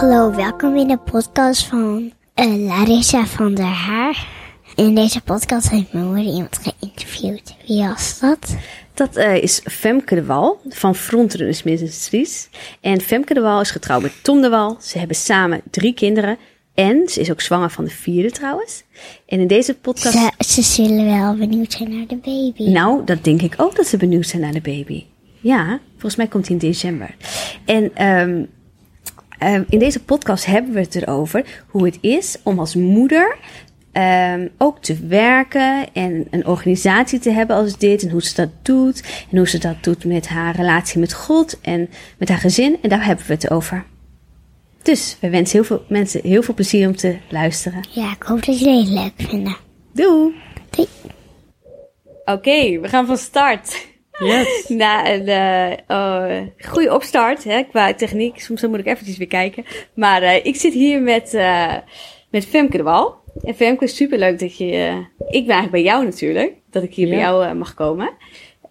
Hallo, welkom in de podcast van uh, Larissa van der Haar. In deze podcast heeft mijn moeder iemand geïnterviewd. Wie was dat? Dat uh, is Femke de Wal van Frontrunners Ministries. En Femke de Wal is getrouwd met Tom de Wal. Ze hebben samen drie kinderen. En ze is ook zwanger van de vierde trouwens. En in deze podcast... Ze, ze zullen wel benieuwd zijn naar de baby. Nou, dat denk ik ook dat ze benieuwd zijn naar de baby. Ja, volgens mij komt hij in december. En um, um, in deze podcast hebben we het erover hoe het is om als moeder um, ook te werken en een organisatie te hebben als dit. En hoe ze dat doet. En hoe ze dat doet met haar relatie met God en met haar gezin. En daar hebben we het over. Dus we wensen heel veel mensen heel veel plezier om te luisteren. Ja, ik hoop dat jullie het leuk vinden. Doei! Doei! Oké, okay, we gaan van start. Yes. Na een uh, oh, goede opstart hè, qua techniek. Soms moet ik eventjes weer kijken. Maar uh, ik zit hier met, uh, met Femke de Wal. En Femke, super leuk dat je... ik ben eigenlijk bij jou natuurlijk. Dat ik hier ja. bij jou mag komen.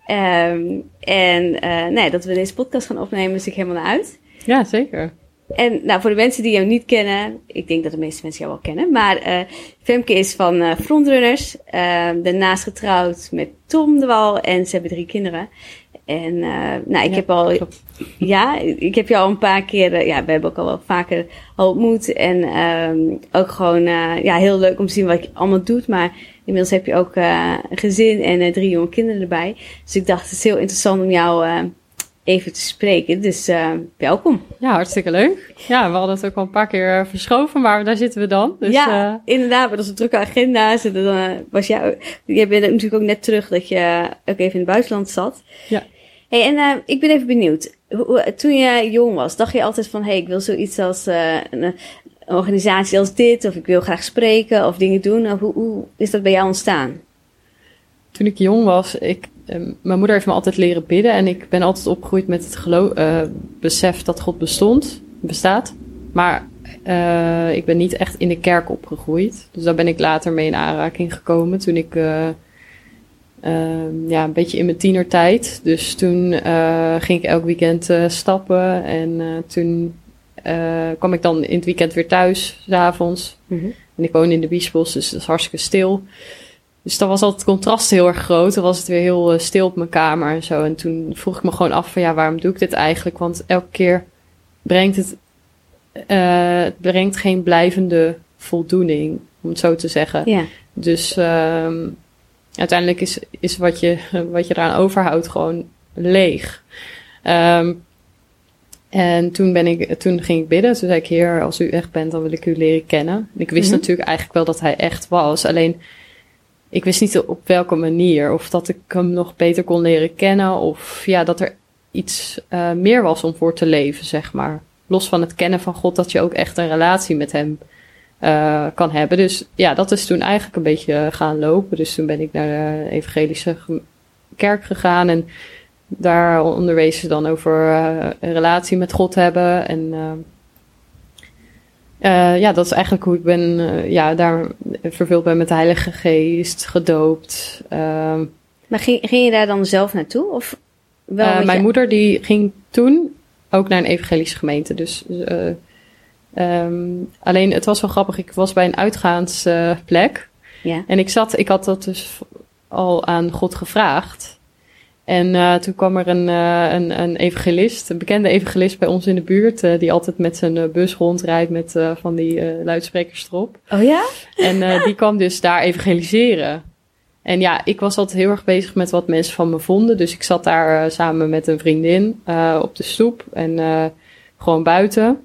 Um, en nee, dat we deze podcast gaan opnemen, zie ik helemaal naar uit. Ja, zeker. En nou, voor de mensen die jou niet kennen, ik denk dat de meeste mensen jou wel kennen, maar uh, Femke is van uh, Frontrunners, uh, daarnaast getrouwd met Tom de Wal en ze hebben drie kinderen. En nou, ik ja, heb al, klopt. ja, ik heb jou al een paar keer, ja, we hebben ook al wel vaker al ontmoet en um, ook gewoon, ja, heel leuk om te zien wat je allemaal doet, maar inmiddels heb je ook een gezin en drie jonge kinderen erbij. Dus ik dacht, het is heel interessant om jou even te spreken. Dus uh, welkom. Ja, hartstikke leuk. Ja, we hadden het ook al een paar keer verschoven, maar daar zitten we dan. Dus, ja, uh... inderdaad. Dat is een drukke agenda. Dan, uh, was jou, je bent natuurlijk ook net terug dat je ook even in het buitenland zat. Ja. Hey, en ik ben even benieuwd. Toen je jong was, dacht je altijd van... hé, hey, ik wil zoiets als een, een organisatie als dit... of ik wil graag spreken of dingen doen. Hoe, hoe is dat bij jou ontstaan? Toen ik jong was, ik mijn moeder heeft me altijd leren bidden en ik ben altijd opgegroeid met het geloof, uh, besef dat God bestond, bestaat. Maar uh, ik ben niet echt in de kerk opgegroeid. Dus daar ben ik later mee in aanraking gekomen toen ik uh, ja, een beetje in mijn tienertijd. Dus toen ging ik elk weekend stappen en toen kwam ik dan in het weekend weer thuis, s avonds. Mm -hmm. En ik woon in de Biesbos, dus dat is hartstikke stil. Dus dan was altijd het contrast heel erg groot. Dan was het weer heel uh, stil op mijn kamer en zo. En toen vroeg ik me gewoon af van ja, waarom doe ik dit eigenlijk? Want elke keer brengt het, uh, het brengt geen blijvende voldoening, om het zo te zeggen. Ja. Dus um, uiteindelijk is, is wat, je, wat je eraan overhoudt gewoon leeg. Um, en toen, ben ik, toen ging ik bidden. Toen zei ik, heer, als u echt bent, dan wil ik u leren kennen. En ik wist mm-hmm. natuurlijk eigenlijk wel dat hij echt was. Alleen ik wist niet op welke manier. Of dat ik hem nog beter kon leren kennen. Of ja, dat er iets uh, meer was om voor te leven, zeg maar. Los van het kennen van God, dat je ook echt een relatie met hem uh, kan hebben. Dus ja, dat is toen eigenlijk een beetje gaan lopen. Dus toen ben ik naar de evangelische kerk gegaan. En daar onderwezen ze dan over uh, een relatie met God hebben. En uh, ja, dat is eigenlijk hoe ik ben, uh, ja, daar vervuld ben met de Heilige Geest, gedoopt. Uh, maar ging, ging je daar dan zelf naartoe? Of wel uh, mijn je... moeder die ging toen ook naar een evangelische gemeente. Dus um, alleen het was wel grappig. Ik was bij een uitgaansplek. Ja. En ik zat, ik had dat dus al aan God gevraagd. En uh, toen kwam er een, uh, een, een evangelist, een bekende evangelist bij ons in de buurt, uh, die altijd met zijn bus rondrijdt met van die luidsprekers erop. Oh ja? En die kwam dus daar evangeliseren. En ja, ik was altijd heel erg bezig met wat mensen van me vonden. Dus ik zat daar samen met een vriendin op de stoep en gewoon buiten.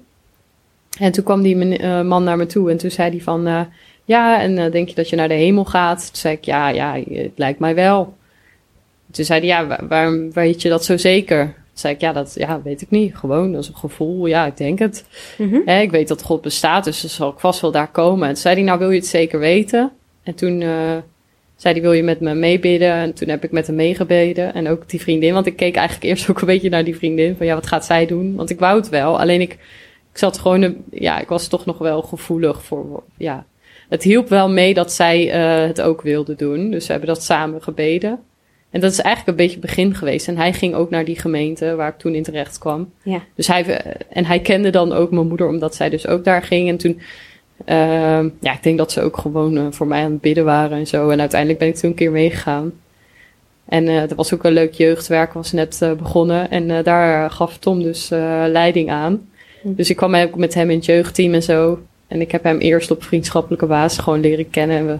En toen kwam die man naar me toe en toen zei hij van, ja, en denk je dat je naar de hemel gaat? Toen zei ik, ja, ja, het lijkt mij wel. Toen zei hij, ja, waarom weet je dat zo zeker? Toen zei ik, ja, dat ja, weet ik niet. Gewoon, dat is een gevoel. Ja, ik denk het. Hè, ik weet dat God bestaat, dus dan zal ik vast wel daar komen. En toen zei hij, nou wil je het zeker weten? En toen uh, zei hij, wil je met me meebidden? En toen heb ik met hem meegebeden. En ook die vriendin, want ik keek eigenlijk eerst ook een beetje naar die vriendin. Van ja, wat gaat zij doen? Want ik wou het wel. Alleen ik, ik zat gewoon, een, ja, ik was toch nog wel gevoelig voor, ja. Het hielp wel mee dat zij uh, het ook wilde doen. Dus we hebben dat samen gebeden. En dat is eigenlijk een beetje het begin geweest. En hij ging ook naar die gemeente waar ik toen in terecht kwam. Ja. Dus hij, eh, en hij kende dan ook mijn moeder, omdat zij dus ook daar ging. En toen, ehm, ja, ik denk dat ze ook gewoon eh, voor mij aan het bidden waren en zo. En uiteindelijk ben ik toen een keer meegegaan. En eh dat was ook een leuk jeugdwerk, was net eh, begonnen. En eh, daar gaf Tom dus eh, leiding aan. Hm. Dus ik kwam ook met hem in het jeugdteam en zo. En ik heb hem eerst op vriendschappelijke basis gewoon leren kennen. En we,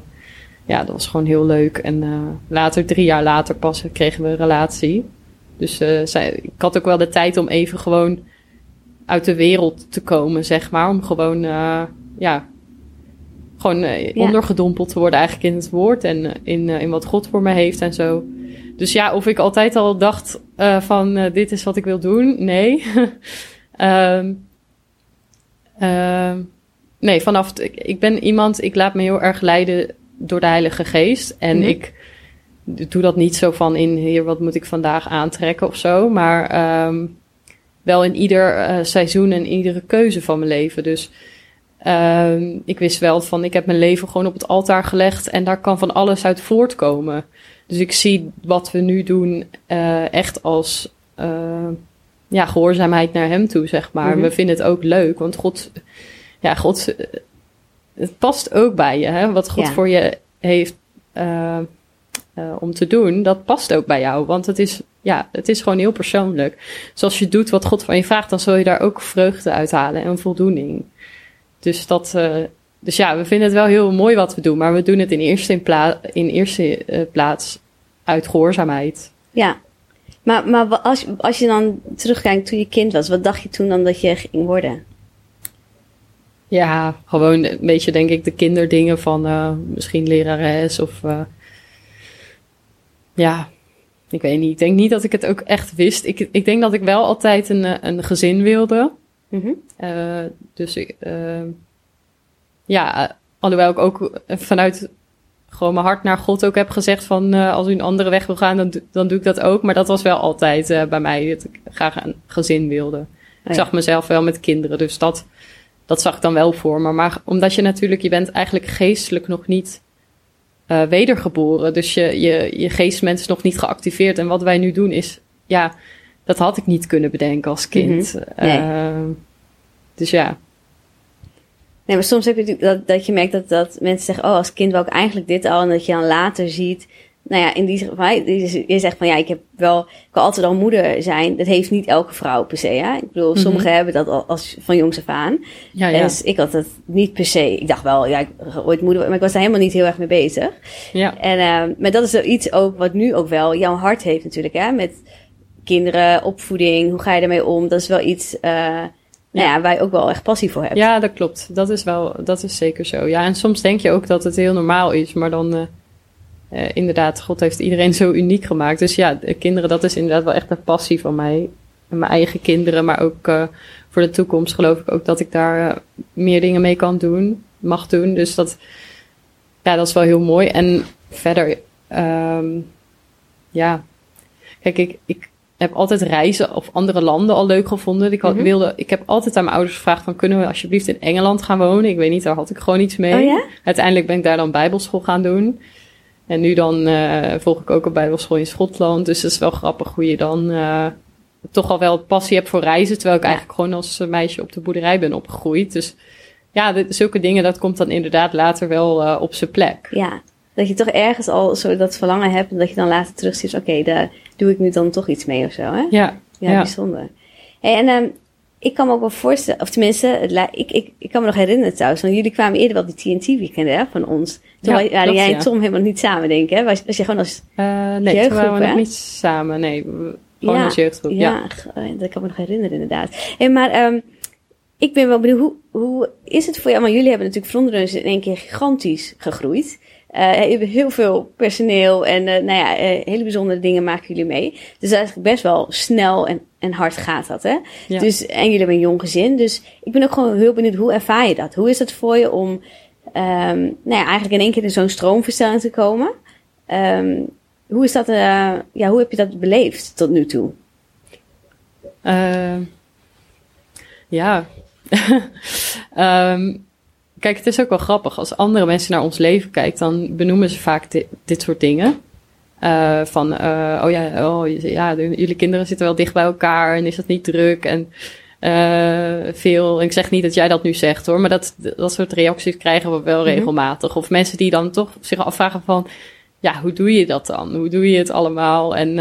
ja, dat was gewoon heel leuk. En eh, later, drie jaar later pas, kregen we een relatie. Dus eh, zij, ik had ook wel de tijd om even gewoon uit de wereld te komen, zeg maar. Om gewoon, eh, ja, gewoon Ja. ondergedompeld te worden eigenlijk in het woord. En in, in wat God voor me heeft en zo. Dus ja, of ik altijd al dacht van dit is wat ik wil doen. Nee. Ehm, ehm, nee, vanaf... ik, ik ben iemand, ik laat me heel erg leiden door de Heilige Geest. En Mhm. ik doe dat niet zo van in... Hier, wat moet ik vandaag aantrekken of zo. Maar ehm, wel in ieder eh, seizoen en iedere keuze van mijn leven. Dus ehm, ik wist wel van... Ik heb mijn leven gewoon op het altaar gelegd. En daar kan van alles uit voortkomen. Dus ik zie wat we nu doen eh, echt als eh, ja, gehoorzaamheid naar hem toe, zeg maar. Mhm. We vinden het ook leuk, want God, ja, God, het past ook bij je, hè? Wat God Ja. voor je heeft eh, eh, om te doen, dat past ook bij jou, want het is, ja, het is gewoon heel persoonlijk. Dus als je doet wat God van je vraagt, dan zul je daar ook vreugde uit halen en voldoening. Dus dat, eh, dus ja, we vinden het wel heel mooi wat we doen, maar we doen het in eerste, in pla- in eerste plaats uit gehoorzaamheid. Ja. Maar, maar als, als je dan terugkijkt toen je kind was, wat dacht je toen dan dat je ging worden? Ja, gewoon een beetje denk ik de kinderdingen van eh, misschien lerares of eh, ja, ik weet niet. Ik denk niet dat ik het ook echt wist. Ik, ik denk dat ik wel altijd een, eh, een gezin wilde. Mhm. Eh, dus ik, ja, alhoewel ik ook vanuit gewoon mijn hart naar God ook heb gezegd van als u een andere weg wil gaan, dan, doe- dan doe ik dat ook. Maar dat was wel altijd bij mij dat ik graag een gezin wilde. Oh Ik ja. zag mezelf wel met kinderen, dus dat, dat zag ik dan wel voor me. Maar omdat je natuurlijk, je bent eigenlijk geestelijk nog niet eh, wedergeboren. Dus je, je, je geestmens is nog niet geactiveerd. En wat wij nu doen is, ja, dat had ik niet kunnen bedenken als kind. Mhm. Nee. Eh, dus ja. Nee, maar soms heb je natuurlijk dat, dat je merkt dat, dat mensen zeggen, oh, als kind wou ik eigenlijk dit al. En dat je dan later ziet, nou ja, in die je zegt van, ja, ik heb wel, ik wil altijd al moeder zijn. Dat heeft niet elke vrouw per se, ja. Ik bedoel, Mhm. sommigen hebben dat al als van jongs af aan. Ja, ja. Dus ik had het niet per se. Ik dacht wel, ja, ik ooit moeder, maar ik was daar helemaal niet heel erg mee bezig. ja. En, eh, maar dat is zoiets ook wat nu ook wel jouw hart heeft natuurlijk, hè. Met kinderen, opvoeding, hoe ga je ermee om? Dat is wel iets, eh, nou ja, waar je ook wel echt passie voor hebt. Ja, dat klopt. Dat is wel, dat is zeker zo. Ja, en soms denk je ook dat het heel normaal is, maar dan eh, eh, inderdaad, God heeft iedereen zo uniek gemaakt. Dus ja, de kinderen, dat is inderdaad wel echt een passie van mij. En mijn eigen kinderen, maar ook eh, voor de toekomst geloof ik ook dat ik daar eh, meer dingen mee kan doen, mag doen. Dus dat, ja, dat is wel heel mooi. En verder, ehm, ja, kijk, ik, ik heb altijd reizen of andere landen al leuk gevonden. Ik, had, Mhm. wilde, ik heb altijd aan mijn ouders gevraagd van, kunnen we alsjeblieft in Engeland gaan wonen? Ik weet niet, daar had ik gewoon iets mee. Oh ja? Uiteindelijk ben ik daar dan bijbelschool gaan doen. En nu dan eh, volg ik ook een bijbelschool in Schotland. Dus het is wel grappig hoe je dan eh, toch al wel passie hebt voor reizen. Terwijl ik Ja. eigenlijk gewoon als eh, meisje op de boerderij ben opgegroeid. Dus ja, dit- zulke dingen, dat komt dan inderdaad later wel op zijn plek. Ja, dat je toch ergens al zo dat verlangen hebt en dat je dan later terugziet, oké, daar doe ik nu dan toch iets mee of zo, hè? Ja, Ja, Ja. bijzonder. Hey, en ehm, ik kan me ook wel voorstellen, of tenminste, het ik, ik, ik kan me nog herinneren trouwens, want jullie kwamen eerder wel die TNT-weekenden hè, van ons. Toen Ja, wa- waren klopt, jij en ja. Tom helemaal niet samen, denk ik, hè? Was, was je gewoon als... Eh, nee, toen waren we nog niet samen. Nee, gewoon Ja, als jeugdgroep. Ja. Eh, dat kan me nog herinneren inderdaad. Hey, maar ehm, ik ben wel benieuwd, hoe, hoe is het voor jou? Maar jullie hebben natuurlijk Vlonderens in één keer gigantisch gegroeid. Je hebt heel veel personeel en eh, nou ja, eh, hele bijzondere dingen maken jullie mee. Dus eigenlijk best wel snel en, en hard gaat dat, hè? Ja. Dus, en jullie hebben een jong gezin. Dus ik ben ook gewoon heel benieuwd, hoe ervaar je dat? Hoe is het voor je om ehm, nou ja, eigenlijk in één keer in zo'n stroomverstelling te komen? Ehm, hoe is dat, eh, ja, hoe heb je dat beleefd tot nu toe? Ja. Ehm, kijk, het is ook wel grappig. Als andere mensen naar ons leven kijken, dan benoemen ze vaak dit, dit soort dingen. Uh, van, uh, oh ja, oh, ja, jullie kinderen zitten wel dicht bij elkaar en is dat niet druk en uh, veel. En ik zeg niet dat jij dat nu zegt hoor, maar dat, dat soort reacties krijgen we wel mhm. regelmatig. Of mensen die dan toch zich afvragen van, ja, hoe doe je dat dan? Hoe doe je het allemaal? En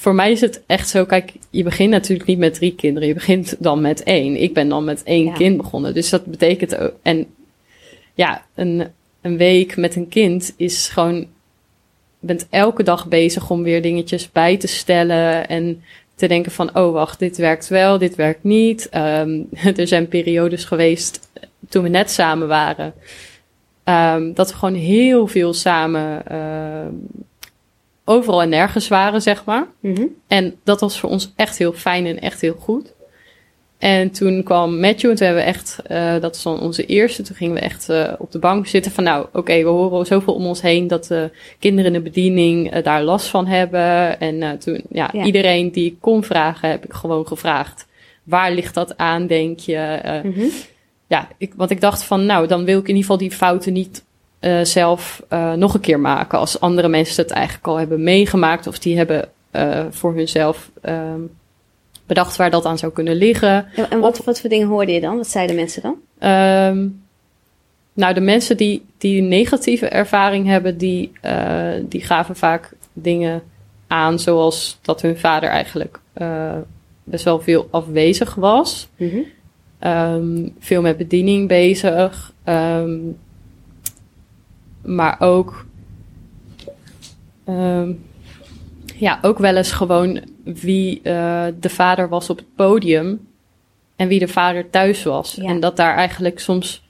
voor mij is het echt zo, kijk, je begint natuurlijk niet met drie kinderen. Je begint dan met één. Ik ben dan met één kind begonnen. Dus dat betekent ook, en ja, een, een week met een kind is gewoon, je bent elke dag bezig om weer dingetjes bij te stellen en te denken van, oh wacht, dit werkt wel, dit werkt niet. Um, er zijn periodes geweest toen we net samen waren, um, dat we gewoon heel veel samen uh, overal en nergens waren, zeg maar. Mm En dat was voor ons echt heel fijn en echt heel goed. En toen kwam Matthew en toen hebben we echt, uh, dat was dan onze eerste, toen gingen we echt uh, op de bank zitten van nou, oké, we horen zoveel om ons heen dat de kinderen in de bediening uh, daar last van hebben. En toen, ja, ja, iedereen die ik kon vragen, heb ik gewoon gevraagd. Waar ligt dat aan, denk je? Mm -hmm. Ja, ik, want ik dacht van nou, dan wil ik in ieder geval die fouten niet zelf nog een keer maken. Als andere mensen het eigenlijk al hebben meegemaakt of die hebben voor hunzelf um, bedacht waar dat aan zou kunnen liggen. en wat, wat voor dingen hoorde je dan? Wat zeiden mensen dan? Um, nou, de mensen die, die negatieve ervaring hebben, die, die gaven vaak dingen aan, zoals dat hun vader eigenlijk best wel veel afwezig was. Mm -hmm. um, veel met bediening bezig. Um, maar ook. Um, ja, ook wel eens gewoon wie uh, de vader was op het podium en wie de vader thuis was. En dat daar eigenlijk soms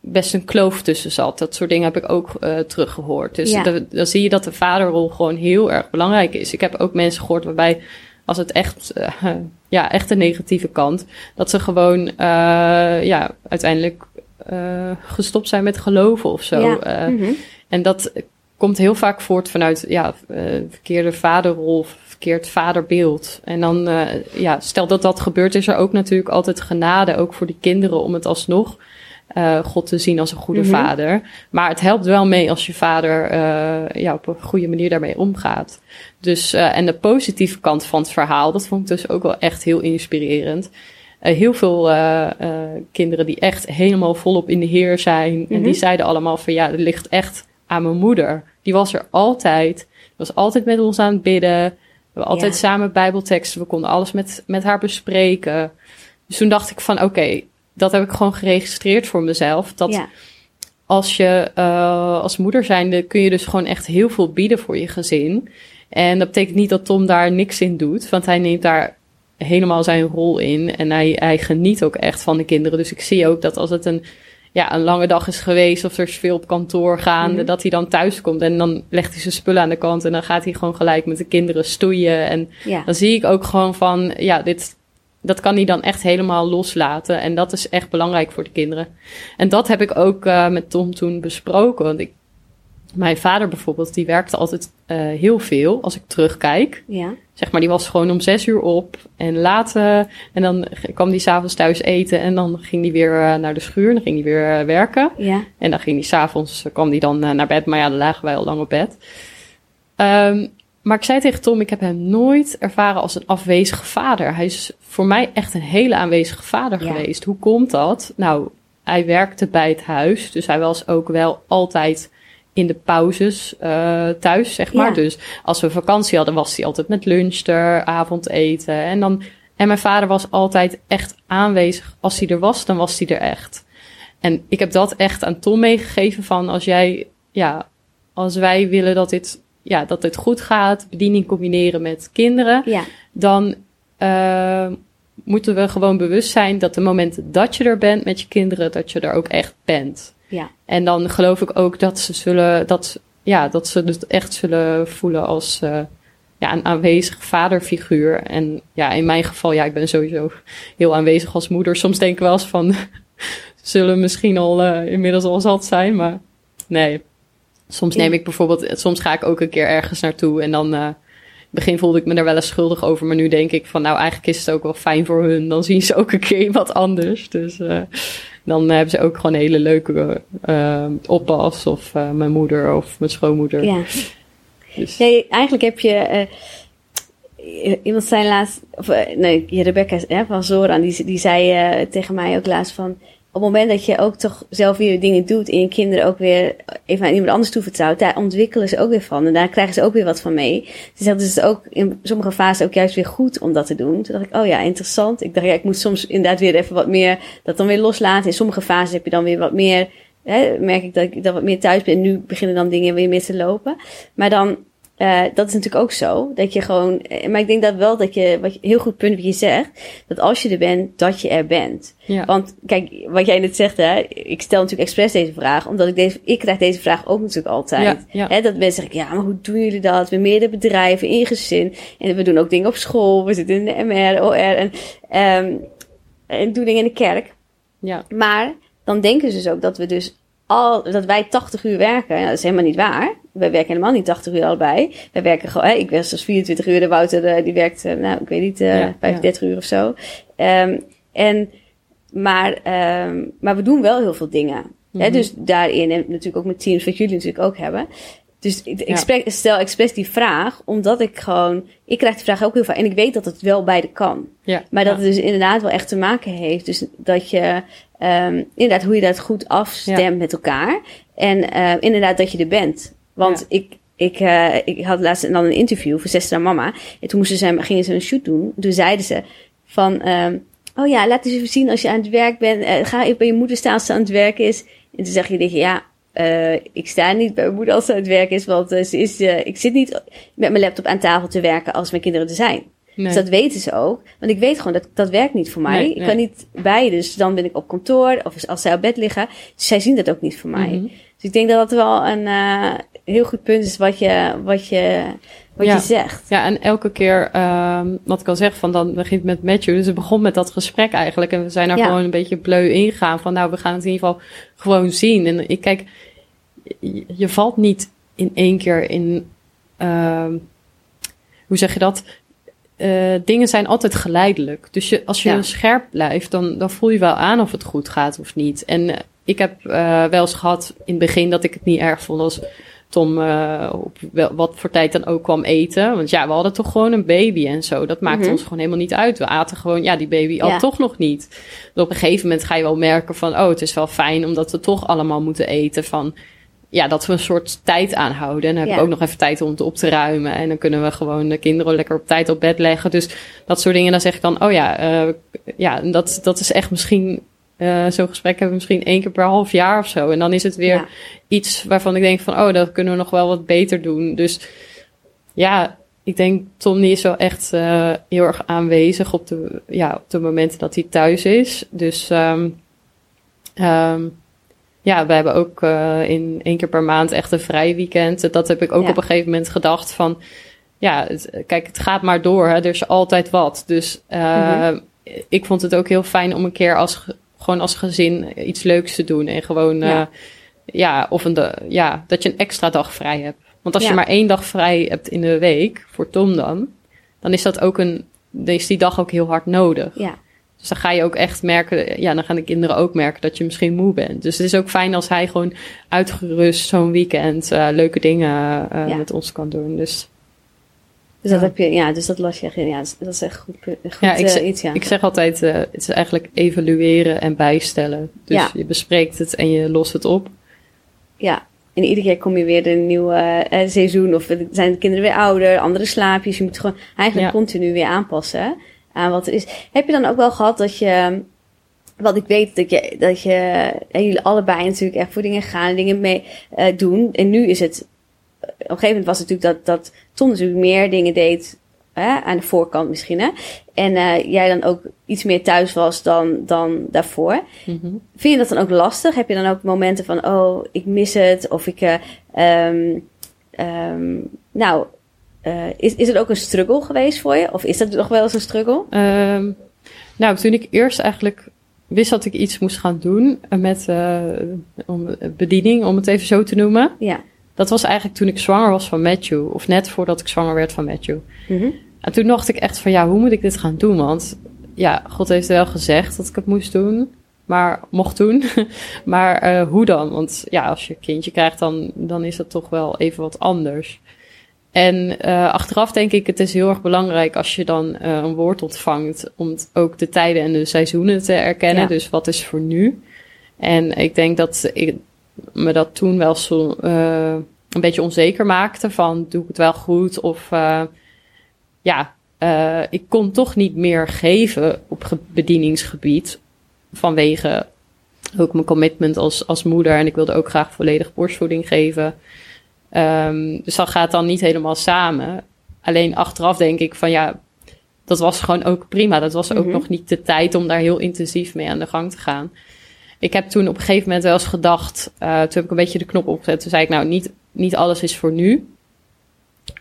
best een kloof tussen zat. Dat soort dingen heb ik ook uh, teruggehoord. Dus ja. dan zie je dat de vaderrol gewoon heel erg belangrijk is. Ik heb ook mensen gehoord waarbij als het echt, uh, ja, echt een negatieve kant, dat ze gewoon uh, ja, uiteindelijk gestopt zijn met geloven of zo. Ja. Mm -hmm. En dat komt heel vaak voort vanuit ja, verkeerde vaderrol, verkeerd vaderbeeld. En dan, uh, ja, stel dat dat gebeurt, is er ook natuurlijk altijd genade, ook voor die kinderen, om het alsnog uh, God te zien als een goede mm -hmm. vader. Maar het helpt wel mee als je vader uh, ja, op een goede manier daarmee omgaat. Dus, en de positieve kant van het verhaal, dat vond ik dus ook wel echt heel inspirerend. Heel veel kinderen die echt helemaal volop in de Heer zijn. Mm -hmm. En die mhm. zeiden allemaal van ja, het ligt echt aan mijn moeder. Die was er altijd. Was altijd met ons aan het bidden. We hebben altijd samen bijbelteksten. We konden alles met, met haar bespreken. Dus toen dacht ik van oké, okay, dat heb ik gewoon geregistreerd voor mezelf. Dat ja. als je als moeder zijnde kun je dus gewoon echt heel veel bieden voor je gezin. En dat betekent niet dat Tom daar niks in doet. Want hij neemt daar helemaal zijn rol in. En hij, hij geniet ook echt van de kinderen. Dus ik zie ook dat als het een ja, een lange dag is geweest of er is veel op kantoor gaande, mhm. dat hij dan thuis komt en dan legt hij zijn spullen aan de kant en dan gaat hij gewoon gelijk met de kinderen stoeien. En ja. dan zie ik ook gewoon van, ja, dit, dat kan hij dan echt helemaal loslaten. En dat is echt belangrijk voor de kinderen. En dat heb ik ook uh, met Tom toen besproken. Want ik, mijn vader bijvoorbeeld, die werkte altijd uh, heel veel als ik terugkijk. Ja. Zeg maar, die was gewoon om zes uur op en later. En dan kwam die s'avonds thuis eten en dan ging die weer uh, naar de schuur. Dan ging die weer uh, werken. Ja. En dan ging die s'avonds, kwam die dan naar bed. Maar ja, dan lagen wij al lang op bed. Um, maar ik zei tegen Tom, ik heb hem nooit ervaren als een afwezige vader. Hij is voor mij echt een hele aanwezige vader ja. geweest. Hoe komt dat? Nou, hij werkte bij het huis, dus hij was ook wel altijd in de pauzes uh, thuis, zeg maar. Ja. Dus als we vakantie hadden, was hij altijd met lunch er, avondeten. En, dan, en mijn vader was altijd echt aanwezig. Als hij er was, dan was hij er echt. En ik heb dat echt aan Tom meegegeven van als jij, ja, als wij willen dat dit, ja, dat dit goed gaat, bediening combineren met kinderen, ja. dan uh, moeten we gewoon bewust zijn dat de momenten dat je er bent met je kinderen, dat je er ook echt bent. Ja. En dan geloof ik ook dat ze zullen, dat, ja, dat ze het echt zullen voelen als uh, ja, een aanwezig vaderfiguur. En ja, in mijn geval, ja, ik ben sowieso heel aanwezig als moeder. Soms denk ik wel eens van, zullen misschien al uh, inmiddels al zat zijn, maar nee. Soms neem ik bijvoorbeeld, soms ga ik ook een keer ergens naartoe en dan. Begin voelde ik me daar wel eens schuldig over, maar nu denk ik van, nou, eigenlijk is het ook wel fijn voor hun. Dan zien ze ook een keer wat anders. Dus uh, dan hebben ze ook gewoon een hele leuke uh, oppas of uh, mijn moeder of mijn schoonmoeder. Ja. Dus, Ja, je- eigenlijk heb je. eh, iemand zei laatst. Of, eh, nee, Rebecca hè, van Zoran. Die, die zei eh, tegen mij ook laatst van. Op het moment dat je ook toch zelf weer dingen doet. en je kinderen ook weer even aan iemand anders toevertrouwt. daar ontwikkelen ze ook weer van. En daar krijgen ze ook weer wat van mee. Dus het is ook in sommige fasen ook juist weer goed om dat te doen. Toen dacht ik, oh ja, interessant. Ik dacht, ja, ik moet soms inderdaad weer even wat meer. dat dan weer loslaten. In sommige fases heb je dan weer wat meer. Hè, merk ik dat ik dan wat meer thuis ben. En nu beginnen dan dingen weer meer te lopen. Maar dan, eh, dat is natuurlijk ook zo. Dat je gewoon, eh, maar ik denk dat wel dat je, wat je, heel goed punt wat je zegt. Dat als je er bent, dat je er bent. ja. Want kijk, wat jij net zegt, hè, ik stel natuurlijk expres deze vraag. Omdat ik deze, ik krijg deze vraag ook natuurlijk altijd. Ja, ja. Hè, dat mensen zeggen, ja, maar hoe doen jullie dat? We meerdere bedrijven, in gezin. En we doen ook dingen op school. We zitten in de MR, OR en, ehm en doen dingen in de kerk. ja. Maar dan denken ze dus ook dat we dus al, dat wij 80 uur werken. Nou, dat is helemaal niet waar. Wij werken helemaal niet 80 uur allebei. Wij werken gewoon, hè, ik werk zelfs 24 uur. De Wouter, eh, die werkt, eh, nou, ik weet niet, eh Ja, 35 uur of zo. Ehm, en, maar, ehm, maar we doen wel heel veel dingen. Hè, Mhm. dus daarin, en natuurlijk ook met teams, wat jullie natuurlijk ook hebben. Dus ik, stel expres die vraag, omdat ik gewoon, ik krijg die vraag ook heel vaak. En ik weet dat het wel beide kan. ja. Maar dat ja. het dus inderdaad wel echt te maken heeft. Dus dat je ehm, inderdaad hoe je dat goed afstemt met elkaar. En eh, inderdaad dat je er bent. Want Ja. ik, ik, eh, ik had laatst dan een interview voor Zestra Mama. En toen moesten ze, gingen ze een shoot doen. Toen zeiden ze van... ehm, oh ja, laat eens even zien als je aan het werk bent. Eh, ga even bij je moeder staan als ze aan het werk is. En toen zeg je tegen ja... eh, ik sta niet bij mijn moeder als ze aan het werk is, want ze is, ik zit niet met mijn laptop aan tafel te werken als mijn kinderen er zijn. Nee. Dus dat weten ze ook. Want ik weet gewoon dat dat werkt niet voor mij. Nee, ik kan niet bij. Dus dan ben ik op kantoor of als zij op bed liggen. Dus zij zien dat ook niet voor mij. Mhm. Dus ik denk dat dat wel een eh, heel goed punt is wat je, wat je, wat Ja. je zegt. Ja, en elke keer, ehm, wat ik al zeg, van dan begint met Matthew. Dus het begon met dat gesprek eigenlijk. En we zijn Ja. gewoon een beetje bleu ingegaan. Van nou, we gaan het in ieder geval gewoon zien. En ik kijk, je, je valt niet in één keer in, ehm, hoe zeg je dat? Eh, dingen zijn altijd geleidelijk. Dus je, als je Ja. scherp blijft, dan, dan voel je wel aan of het goed gaat of niet. En ik heb eh, wel eens gehad in het begin dat ik het niet erg vond als Tom eh, op wel, wat voor tijd dan ook kwam eten. Want ja, we hadden toch gewoon een baby en zo. Dat maakte Mhm. ons gewoon helemaal niet uit. We aten gewoon, ja, die baby al toch nog niet. Dus op een gegeven moment ga je wel merken van, oh, het is wel fijn omdat we toch allemaal moeten eten. Van, ja, dat we een soort tijd aanhouden. En dan heb Ja. ik ook nog even tijd om het op te ruimen. En dan kunnen we gewoon de kinderen lekker op tijd op bed leggen. Dus dat soort dingen, dan zeg ik dan, oh ja, eh, ja dat, dat is echt misschien... eh, Zo'n gesprek hebben we misschien één keer per half jaar of zo. En dan is het weer Ja. iets waarvan ik denk van, oh, dat kunnen we nog wel wat beter doen. Dus ja, ik denk Tom die is wel echt eh, heel erg aanwezig op de, ja, op de momenten dat hij thuis is. Dus ehm, ehm, ja, we hebben ook eh, in één keer per maand echt een vrij weekend. Dat heb ik ook Ja. op een gegeven moment gedacht van, ja, het- kijk, het gaat maar door. Hè? Er is altijd wat. Dus Mhm. ik vond het ook heel fijn om een keer als, gewoon als gezin iets leuks te doen. En gewoon, eh, Ja. ja, of een, da- ja, dat je een extra dag vrij hebt. Want als Ja. je maar één dag vrij hebt in de week, voor Tom dan, dan is dat ook een, dan is die dag ook heel hard nodig. Ja. Dus dan ga je ook echt merken, ja, dan gaan de kinderen ook merken dat je misschien moe bent. Dus het is ook fijn als hij gewoon uitgerust zo'n weekend eh, leuke dingen eh, Ja. met ons kan doen. Dus Dus dat heb je, ja, dus dat las je. Ja, dat is echt goed, goed ja, ik, eh, zeg, iets, ja. ik zeg altijd, eh, het is eigenlijk evalueren en bijstellen. Dus Ja. je bespreekt het en je lost het op. Ja, en iedere keer kom je weer een nieuw eh, seizoen of zijn de kinderen weer ouder, andere slaapjes. Je moet gewoon eigenlijk continu weer aanpassen aan wat er is. Heb je dan ook wel gehad dat je, wat ik weet dat je, dat je en jullie allebei natuurlijk echt voor dingen gaan en dingen mee doen. En nu is het, een gegeven moment was het natuurlijk dat, dat Tom natuurlijk meer dingen deed hè, aan de voorkant misschien. Hè? En eh, jij dan ook iets meer thuis was dan, dan daarvoor. Mhm. Vind je dat dan ook lastig? Heb je dan ook momenten van, oh, ik mis het? Of ik, eh, ehm, ehm, nou, eh, is, is het ook een struggle geweest voor je? Of is dat nog wel eens een struggle? Ehm, nou, toen ik eerst eigenlijk wist dat ik iets moest gaan doen met om, bediening, om het even zo te noemen. Ja. Dat was eigenlijk toen ik zwanger was van Matthew. Of net voordat ik zwanger werd van Matthew. Mhm. En toen dacht ik echt van ja, hoe moet ik dit gaan doen? Want ja, God heeft wel gezegd dat ik het moest doen. Maar mocht doen. maar eh, hoe dan? Want ja, als je een kindje krijgt, dan, dan is dat toch wel even wat anders. En uh, achteraf denk ik, het is heel erg belangrijk als je dan uh, een woord ontvangt, om ook de tijden en de seizoenen te erkennen. Ja. Dus wat is voor nu? En ik denk dat ik me dat toen wel zo uh, een beetje onzeker maakte van, doe ik het wel goed? Of ja, ik kon toch niet meer geven op bedieningsgebied vanwege ook mijn commitment als, als moeder. En ik wilde ook graag volledig borstvoeding geven. Um, dus dat gaat dan niet helemaal samen. Alleen achteraf denk ik van ja, dat was gewoon ook prima. Dat was ook Mhm. nog niet de tijd om daar heel intensief mee aan de gang te gaan. Ik heb toen op een gegeven moment wel eens gedacht, uh, toen heb ik een beetje de knop opgezet. Toen zei ik nou, niet, niet alles is voor nu.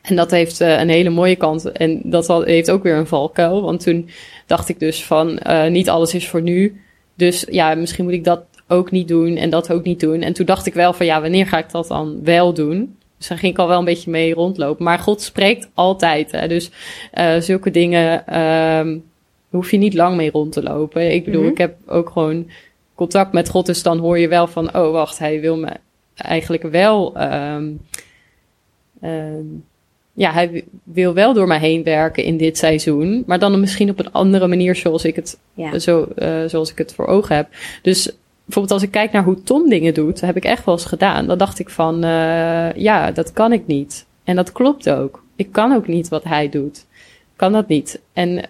En dat heeft uh, een hele mooie kant. En dat heeft ook weer een valkuil. Want toen dacht ik dus van, uh, niet alles is voor nu. Dus ja, misschien moet ik dat ook niet doen en dat ook niet doen. En toen dacht ik wel van, ja, wanneer ga ik dat dan wel doen? Dus daar ging ik al wel een beetje mee rondlopen. Maar God spreekt altijd. Hè? Dus uh, zulke dingen um, hoef je niet lang mee rond te lopen. Ik bedoel, Mhm. ik heb ook gewoon contact met God. Dus dan hoor je wel van, oh wacht, hij wil me eigenlijk wel... Um, um, ja, hij wil wel door mij heen werken in dit seizoen. Maar dan misschien op een andere manier zoals ik het, Ja. zo, uh, zoals ik het voor ogen heb. Dus bijvoorbeeld als ik kijk naar hoe Tom dingen doet, heb ik echt wel eens gedaan. Dan dacht ik van, uh, ja, dat kan ik niet. En dat klopt ook. Ik kan ook niet wat hij doet. Ik kan dat niet. En, uh,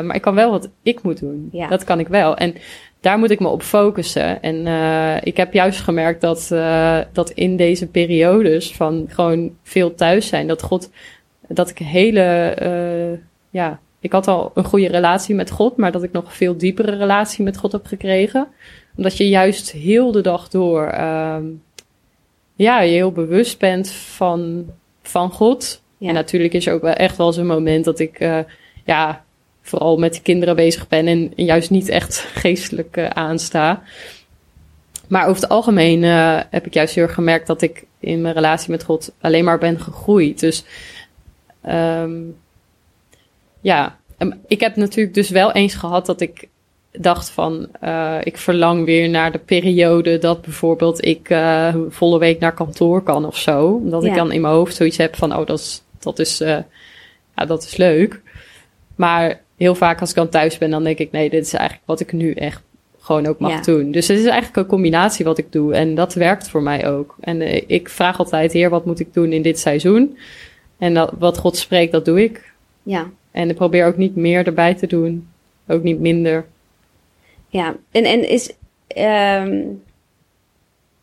maar ik kan wel wat ik moet doen. Ja. Dat kan ik wel. En daar moet ik me op focussen. En uh, ik heb juist gemerkt dat, uh, dat in deze periodes van gewoon veel thuis zijn, dat God, dat ik hele, uh, ja, ik had al een goede relatie met God, maar dat ik nog een veel diepere relatie met God heb gekregen. Omdat je juist heel de dag door, um, ja, je heel bewust bent van, van God. Ja. En natuurlijk is er ook wel echt wel zo'n moment dat ik, ja, vooral met de kinderen bezig ben en juist niet echt geestelijk uh, aansta. Maar over het algemeen uh, heb ik juist heel erg gemerkt dat ik in mijn relatie met God alleen maar ben gegroeid. Dus um, ja, um, ik heb natuurlijk dus wel eens gehad dat ik dacht van, uh, ik verlang weer naar de periode dat bijvoorbeeld ik uh, volle week naar kantoor kan of zo. Omdat Ja. ik dan in mijn hoofd zoiets heb van, oh, dat is, dat is, ja, dat is leuk. Maar heel vaak als ik dan thuis ben, dan denk ik, nee, dit is eigenlijk wat ik nu echt gewoon ook mag Ja. doen. Dus het is eigenlijk een combinatie wat ik doe. En dat werkt voor mij ook. En uh, ik vraag altijd, heer, wat moet ik doen in dit seizoen? En dat, wat God spreekt, dat doe ik. Ja. En ik probeer ook niet meer erbij te doen. Ook niet minder. Ja, en, en is, um,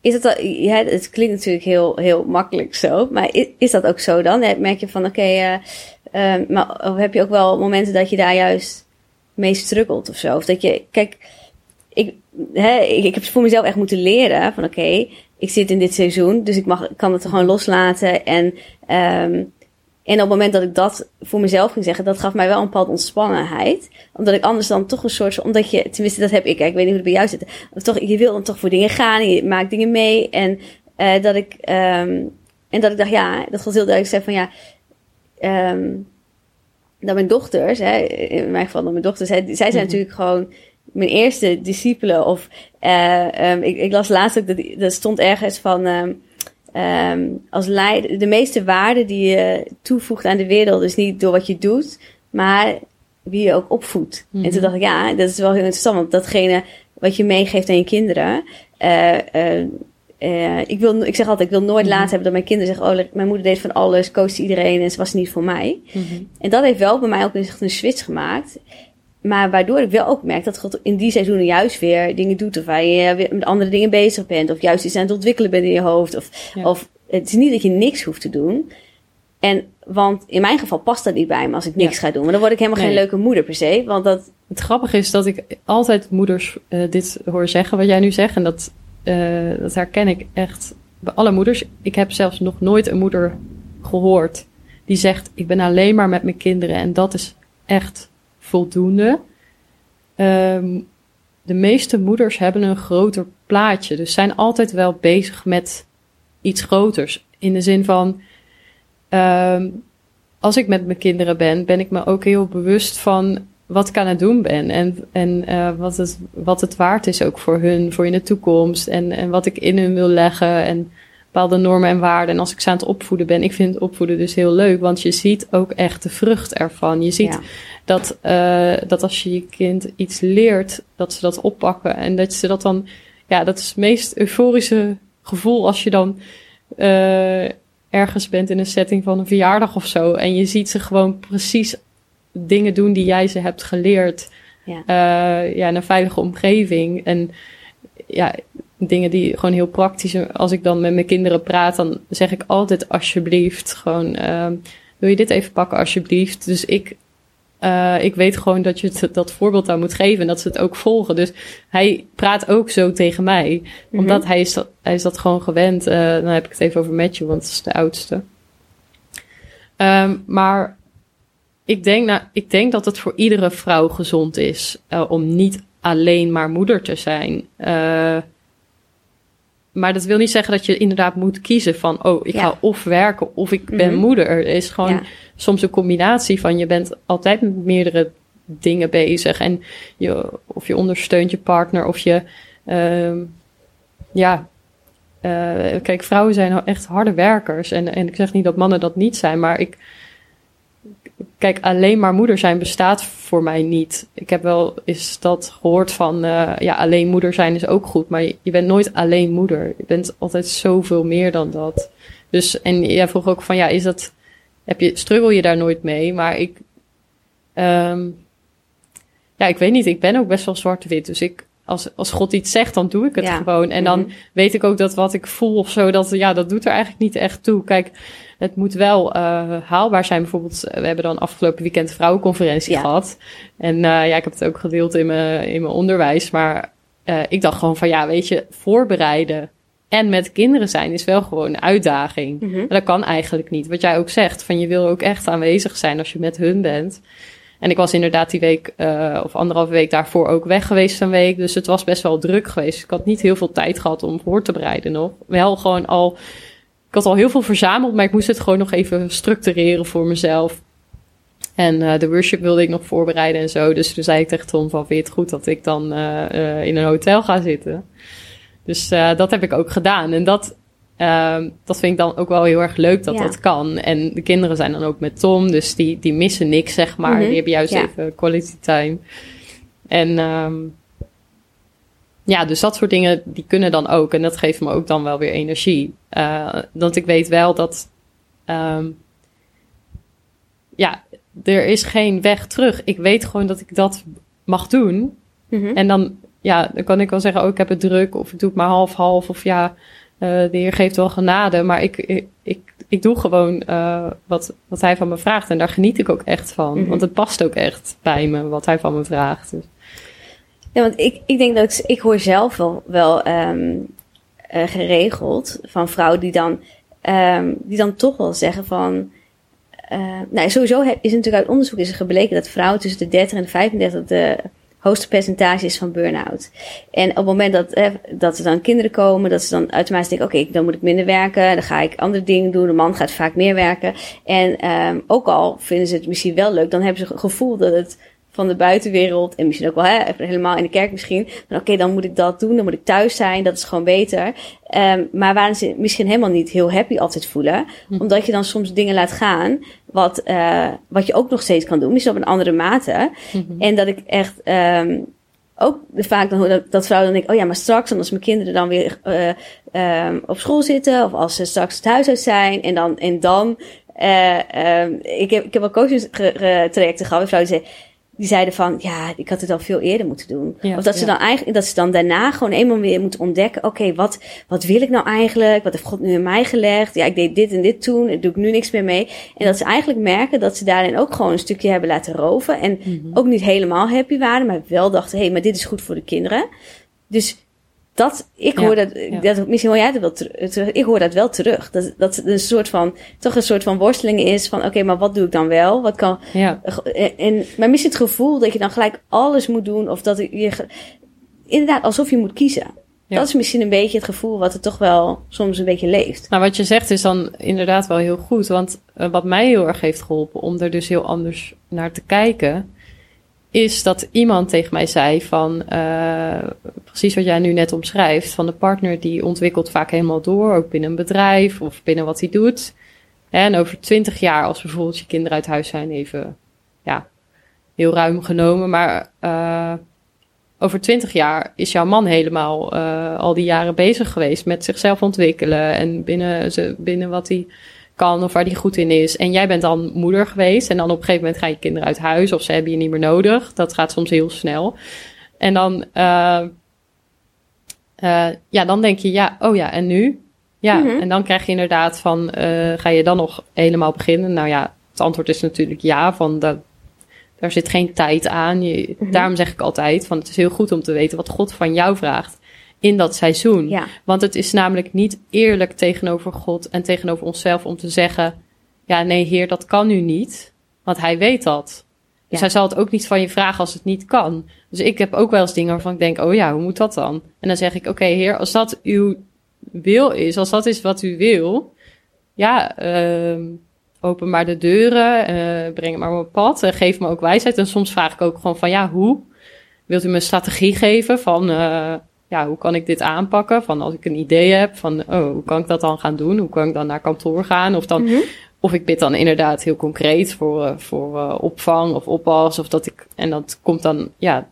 is het al, ja, het klinkt natuurlijk heel, heel makkelijk zo, maar is, is dat ook zo dan? Merk je van, oké, uh, um, maar heb je ook wel momenten dat je daar juist mee struggelt of zo? Of dat je, kijk, ik, hè, ik, heb voor mezelf echt moeten leren van, oké, ik zit in dit seizoen, dus ik mag, kan het gewoon loslaten en, um, en op het moment dat ik dat voor mezelf ging zeggen, dat gaf mij wel een bepaalde ontspannenheid. Omdat ik anders dan toch een soort, omdat je, tenminste dat heb ik, ik weet niet hoe het bij jou zit. Toch, je wil dan toch voor dingen gaan, en je maakt dingen mee. En uh, dat ik, um, en dat ik dacht, ja, dat God heel duidelijk zei van ja, um, dat mijn dochters, hè, in mijn geval dan mijn dochters, hè, zij zijn mm-hmm. natuurlijk gewoon mijn eerste discipelen. Of uh, um, ik, ik las laatst ook, dat, dat stond ergens van... Um, Um, als leider, de meeste waarde die je toevoegt aan de wereld is niet door wat je doet, maar wie je ook opvoedt. En toen dacht ik, ja, dat is wel heel interessant, want datgene wat je meegeeft aan je kinderen. Uh, uh, uh, ik, wil, ik zeg altijd, ik wil nooit mm-hmm. laten hebben dat mijn kinderen zeggen, oh, mijn moeder deed van alles, coachte iedereen en ze was niet voor mij. Mm-hmm. En dat heeft wel bij mij ook een, een switch gemaakt. Maar waardoor ik wel ook merk dat God in die seizoenen juist weer dingen doet. Of waar je weer met andere dingen bezig bent. Of juist iets aan het ontwikkelen bent in je hoofd. Of, ja. of het is niet dat je niks hoeft te doen. En, want in mijn geval past dat niet bij me als ik niks ja. ga doen. Maar dan word ik helemaal nee. geen leuke moeder per se. Want dat... Het grappige is dat ik altijd moeders uh, dit hoor zeggen, wat jij nu zegt. En dat, uh, dat herken ik echt bij alle moeders. Ik heb zelfs nog nooit een moeder gehoord die zegt: Ik ben alleen maar met mijn kinderen. En dat is echt voldoende. Um, de meeste moeders hebben een groter plaatje, dus zijn altijd wel bezig met iets groters. In de zin van, um, als ik met mijn kinderen ben, ben ik me ook heel bewust van wat ik aan het doen ben. En, en uh, wat, het, wat het waard is ook voor hun, voor in de toekomst. En, en wat ik in hun wil leggen. En bepaalde normen en waarden. En als ik ze aan het opvoeden ben, ik vind opvoeden dus heel leuk, want je ziet ook echt de vrucht ervan. Je ziet Ja. dat, eh, dat als je je kind iets leert, dat ze dat oppakken en dat ze dat dan, ja, dat is het meest euforische gevoel als je dan eh, ergens bent in een setting van een verjaardag of zo en je ziet ze gewoon precies dingen doen die jij ze hebt geleerd. Ja. Eh, ja, in een veilige omgeving. En ja, dingen die gewoon heel praktisch. Als ik dan met mijn kinderen praat, dan zeg ik altijd alsjeblieft. Gewoon, ehm, wil je dit even pakken alsjeblieft? Dus ik, eh, ik weet gewoon dat je het, dat voorbeeld aan moet geven en dat ze het ook volgen. Dus hij praat ook zo tegen mij. Mhm. Omdat hij is, dat, hij is dat gewoon gewend. Eh, dan heb ik het even over Matthew, want dat is de oudste. Ehm, maar ik denk, nou, ik denk dat het voor iedere vrouw gezond is eh, om niet alleen maar moeder te zijn. Maar dat wil niet zeggen dat je inderdaad moet kiezen van, oh, ik Ja. ga of werken of ik ben Mhm. moeder. Er is gewoon Ja. soms een combinatie van je bent altijd met meerdere dingen bezig en je, of je ondersteunt je partner of je, ehm, ja, eh, kijk, vrouwen zijn echt harde werkers en, en ik zeg niet dat mannen dat niet zijn, maar ik, kijk, alleen maar moeder zijn bestaat voor mij niet. Ik heb wel eens dat gehoord van, eh, ja, alleen moeder zijn is ook goed, maar je, bent nooit alleen moeder. Je bent altijd zoveel meer dan dat. Dus, en jij vroeg ook van, ja, is dat, heb je, struggle je daar nooit mee? Maar ik, ehm, ja, ik weet niet, ik ben ook best wel zwart-wit, dus ik, als, als God iets zegt, dan doe ik het Ja. gewoon. En dan Mhm. weet ik ook dat wat ik voel of zo, dat, ja, dat doet er eigenlijk niet echt toe. Kijk, het moet wel eh, haalbaar zijn. Bijvoorbeeld, eh, we hebben dan afgelopen weekend vrouwenconferentie Ja. gehad. En eh, ja, ik heb het ook gedeeld in mijn, in mijn onderwijs. Maar eh, ik dacht gewoon van, ja, weet je, voorbereiden en met kinderen zijn is wel gewoon een uitdaging. Mhm. Maar dat kan eigenlijk niet. Wat jij ook zegt, van je wil ook echt aanwezig zijn als je met hun bent. En ik was inderdaad die week, eh, of anderhalve week daarvoor ook weg geweest een week. Dus het was best wel druk geweest. Ik had niet heel veel tijd gehad om voor te bereiden nog. Wel gewoon al, ik had al heel veel verzameld, maar ik moest het gewoon nog even structureren voor mezelf. En eh, de worship wilde ik nog voorbereiden en zo. Dus toen zei ik tegen Tom van, vind het goed dat ik dan eh, in een hotel ga zitten? Dus dat heb ik ook gedaan. En dat, ehm, dat vind ik dan ook wel heel erg leuk dat Ja. dat kan. En de kinderen zijn dan ook met Tom, dus die, die missen niks, zeg maar. Mhm. Die hebben juist Ja. even quality time. En ehm, ja, dus dat soort dingen, die kunnen dan ook. En dat geeft me ook dan wel weer energie. Eh, want ik weet wel dat... ehm, ja, er is geen weg terug. Ik weet gewoon dat ik dat mag doen. Mhm. En dan, ja, dan kan ik wel zeggen, oh, ik heb het druk, of ik doe het maar half-half, of ja, de Heer geeft wel genade. Maar ik, ik, ik, ik doe gewoon eh, wat, wat Hij van me vraagt. En daar geniet ik ook echt van. Mhm. Want het past ook echt bij me, wat Hij van me vraagt. Dus, Ja, want ik, ik denk dat ik, ik hoor zelf wel, wel ehm, eh, geregeld van vrouwen die dan, ehm, die dan toch wel zeggen van. eh, nou, sowieso is natuurlijk uit onderzoek is er gebleken dat vrouwen tussen de 30 en de 35 de hoogste percentage is van burn-out. En op het moment dat, eh, dat er dan kinderen komen, dat ze dan automatisch denken: oké, dan moet ik minder werken, dan ga ik andere dingen doen. De man gaat vaak meer werken. En ehm, ook al vinden ze het misschien wel leuk, dan hebben ze het gevoel dat het van de buitenwereld en misschien ook wel hè, even helemaal in de kerk misschien. Oké, dan moet ik dat doen, dan moet ik thuis zijn, dat is gewoon beter. Ehm, maar waarin ze misschien helemaal niet heel happy altijd voelen, omdat je dan soms dingen laat gaan wat, eh, wat je ook nog steeds kan doen, misschien op een andere mate. En dat ik echt ehm, ook vaak dan hoor dat, vrouwen dan denken, oh ja, maar straks dan als mijn kinderen dan weer eh, ehm, op school zitten of als ze straks het huis uit zijn en dan en dan eh, ehm, ik heb ik heb wel coachingstrajecten gehad met vrouwen die zeiden die zeiden van, ja, ik had het al veel eerder moeten doen. Ja, of dat ze ja. dan eigenlijk, dat ze dan daarna gewoon eenmaal weer moeten ontdekken, oké, wat, wat wil ik nou eigenlijk? Wat heeft God nu in mij gelegd? Ja, ik deed dit en dit toen, daar doe ik nu niks meer mee. En dat ze eigenlijk merken dat ze daarin ook gewoon een stukje hebben laten roven. En ook niet helemaal happy waren, maar wel dachten, hé, hey, maar dit is goed voor de kinderen. Dus dat, ik Ja, hoor dat, ja. dat misschien hoor jij dat wel terug, ik hoor dat wel terug. Dat, dat het een soort van, toch een soort van worsteling is van, oké, maar wat doe ik dan wel? Wat kan, ja. en, maar misschien het gevoel dat je dan gelijk alles moet doen. Of dat je inderdaad alsof je moet kiezen. Ja. Dat is misschien een beetje het gevoel wat er toch wel soms een beetje leeft. Nou, wat je zegt is dan inderdaad wel heel goed. Want eh, wat mij heel erg heeft geholpen om er dus heel anders naar te kijken, is dat iemand tegen mij zei van uh, precies wat jij nu net omschrijft, van de partner die ontwikkelt vaak helemaal door, ook binnen een bedrijf of binnen wat hij doet. En over twintig jaar, als bijvoorbeeld je kinderen uit huis zijn, even ja, heel ruim genomen, maar uh, over twintig jaar is jouw man helemaal uh, al die jaren bezig geweest met zichzelf ontwikkelen en binnen, binnen wat hij kan of waar hij goed in is. En jij bent dan moeder geweest en dan op een gegeven moment gaan je kinderen uit huis of ze hebben je niet meer nodig. Dat gaat soms heel snel. En dan, uh, uh, ja, dan denk je, ja, oh ja, en nu? Ja, mm -hmm. en dan krijg je inderdaad van, uh, ga je dan nog helemaal beginnen? Nou ja, het antwoord is natuurlijk ja, van dat, daar zit geen tijd aan. Je, mm -hmm. Daarom zeg ik altijd, van het is heel goed om te weten wat God van jou vraagt in dat seizoen. Ja. Want het is namelijk niet eerlijk tegenover God en tegenover onszelf om te zeggen: Ja, nee, Heer, dat kan nu niet. Want Hij weet dat. Dus Ja. hij zal het ook niet van je vragen als het niet kan. Dus ik heb ook wel eens dingen waarvan ik denk: Oh ja, hoe moet dat dan? En dan zeg ik: Oké, Heer, als dat uw wil is, als dat is wat u wil, ja, uh, open maar de deuren, uh, breng het maar op mijn pad, uh, geef me ook wijsheid. En soms vraag ik ook gewoon van: Ja, hoe? Wilt u me een strategie geven van uh, ja, hoe kan ik dit aanpakken? Van als ik een idee heb van, oh, hoe kan ik dat dan gaan doen? Hoe kan ik dan naar kantoor gaan? Of dan, Mhm. of ik bid dan inderdaad heel concreet voor, uh, voor uh, opvang of oppas. Of dat ik, en dat komt dan, ja,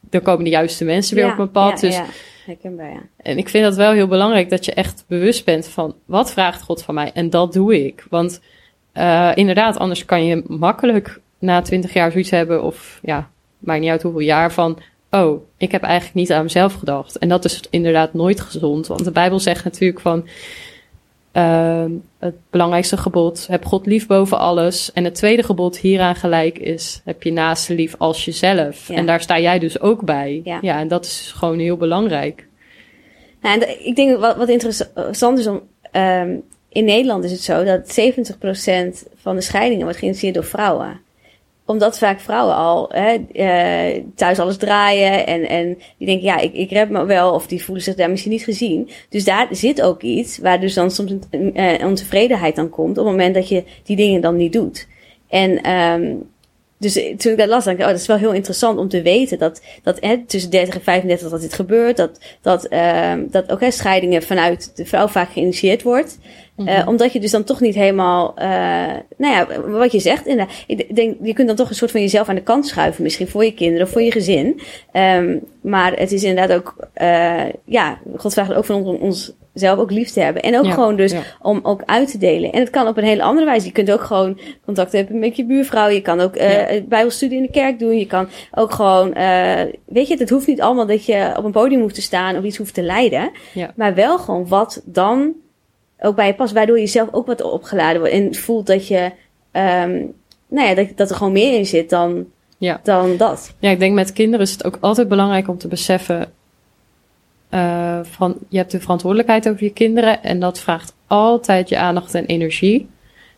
dan komen de juiste mensen weer Ja, op mijn pad. Ja, dus, ja. Herkenbaar, ja. En ik vind dat wel heel belangrijk dat je echt bewust bent van, wat vraagt God van mij? En dat doe ik. Want uh, inderdaad, anders kan je makkelijk na twintig jaar zoiets hebben, of ja, maakt niet uit hoeveel jaar van, oh, ik heb eigenlijk niet aan mezelf gedacht. En dat is inderdaad nooit gezond. Want de Bijbel zegt natuurlijk van uh, het belangrijkste gebod, heb God lief boven alles. En het tweede gebod hieraan gelijk is, heb je naaste lief als jezelf. Ja. En daar sta jij dus ook bij. Ja. ja en dat is gewoon heel belangrijk. Nou, en ik denk wat, wat interessant is om. Um, in Nederland is het zo dat 70% van de scheidingen wordt geïnitieerd door vrouwen omdat vaak vrouwen al hè, uh, thuis alles draaien en, en die denken, ja, ik, ik red me wel, of die voelen zich daar misschien niet gezien. Dus daar zit ook iets waar dus dan soms een, uh, ontevredenheid aan komt op het moment dat je die dingen dan niet doet. En um, dus toen ik dat las, dacht ik, oh, dat is wel heel interessant om te weten dat, dat tussen 30 en 35 dat dit gebeurt. Dat, dat, uh, dat ook hè, scheidingen vanuit de vrouw vaak geïnitieerd wordt. Mm -hmm. uh, omdat je dus dan toch niet helemaal, uh, nou ja, wat je zegt. Inderdaad, ik denk, je kunt dan toch een soort van jezelf aan de kant schuiven. Misschien voor je kinderen of voor je gezin. Um, maar het is inderdaad ook, uh, ja, God vraagt ook van ons om ons zelf ook lief te hebben. En ook ja, gewoon dus ja. om ook uit te delen. En het kan op een hele andere wijze. Je kunt ook gewoon contact hebben met je buurvrouw. Je kan ook uh, ja. bijbelstudie in de kerk doen. Je kan ook gewoon, uh, weet je, het hoeft niet allemaal dat je op een podium hoeft te staan of iets hoeft te leiden. Maar wel gewoon wat dan ook bij je past. Waardoor je zelf ook wat opgeladen wordt. En voelt dat je, um, nou ja, dat, dat er gewoon meer in zit dan, ja. dan dat. Ja, ik denk met kinderen is het ook altijd belangrijk om te beseffen uh, van je hebt de verantwoordelijkheid over je kinderen en dat vraagt altijd je aandacht en energie.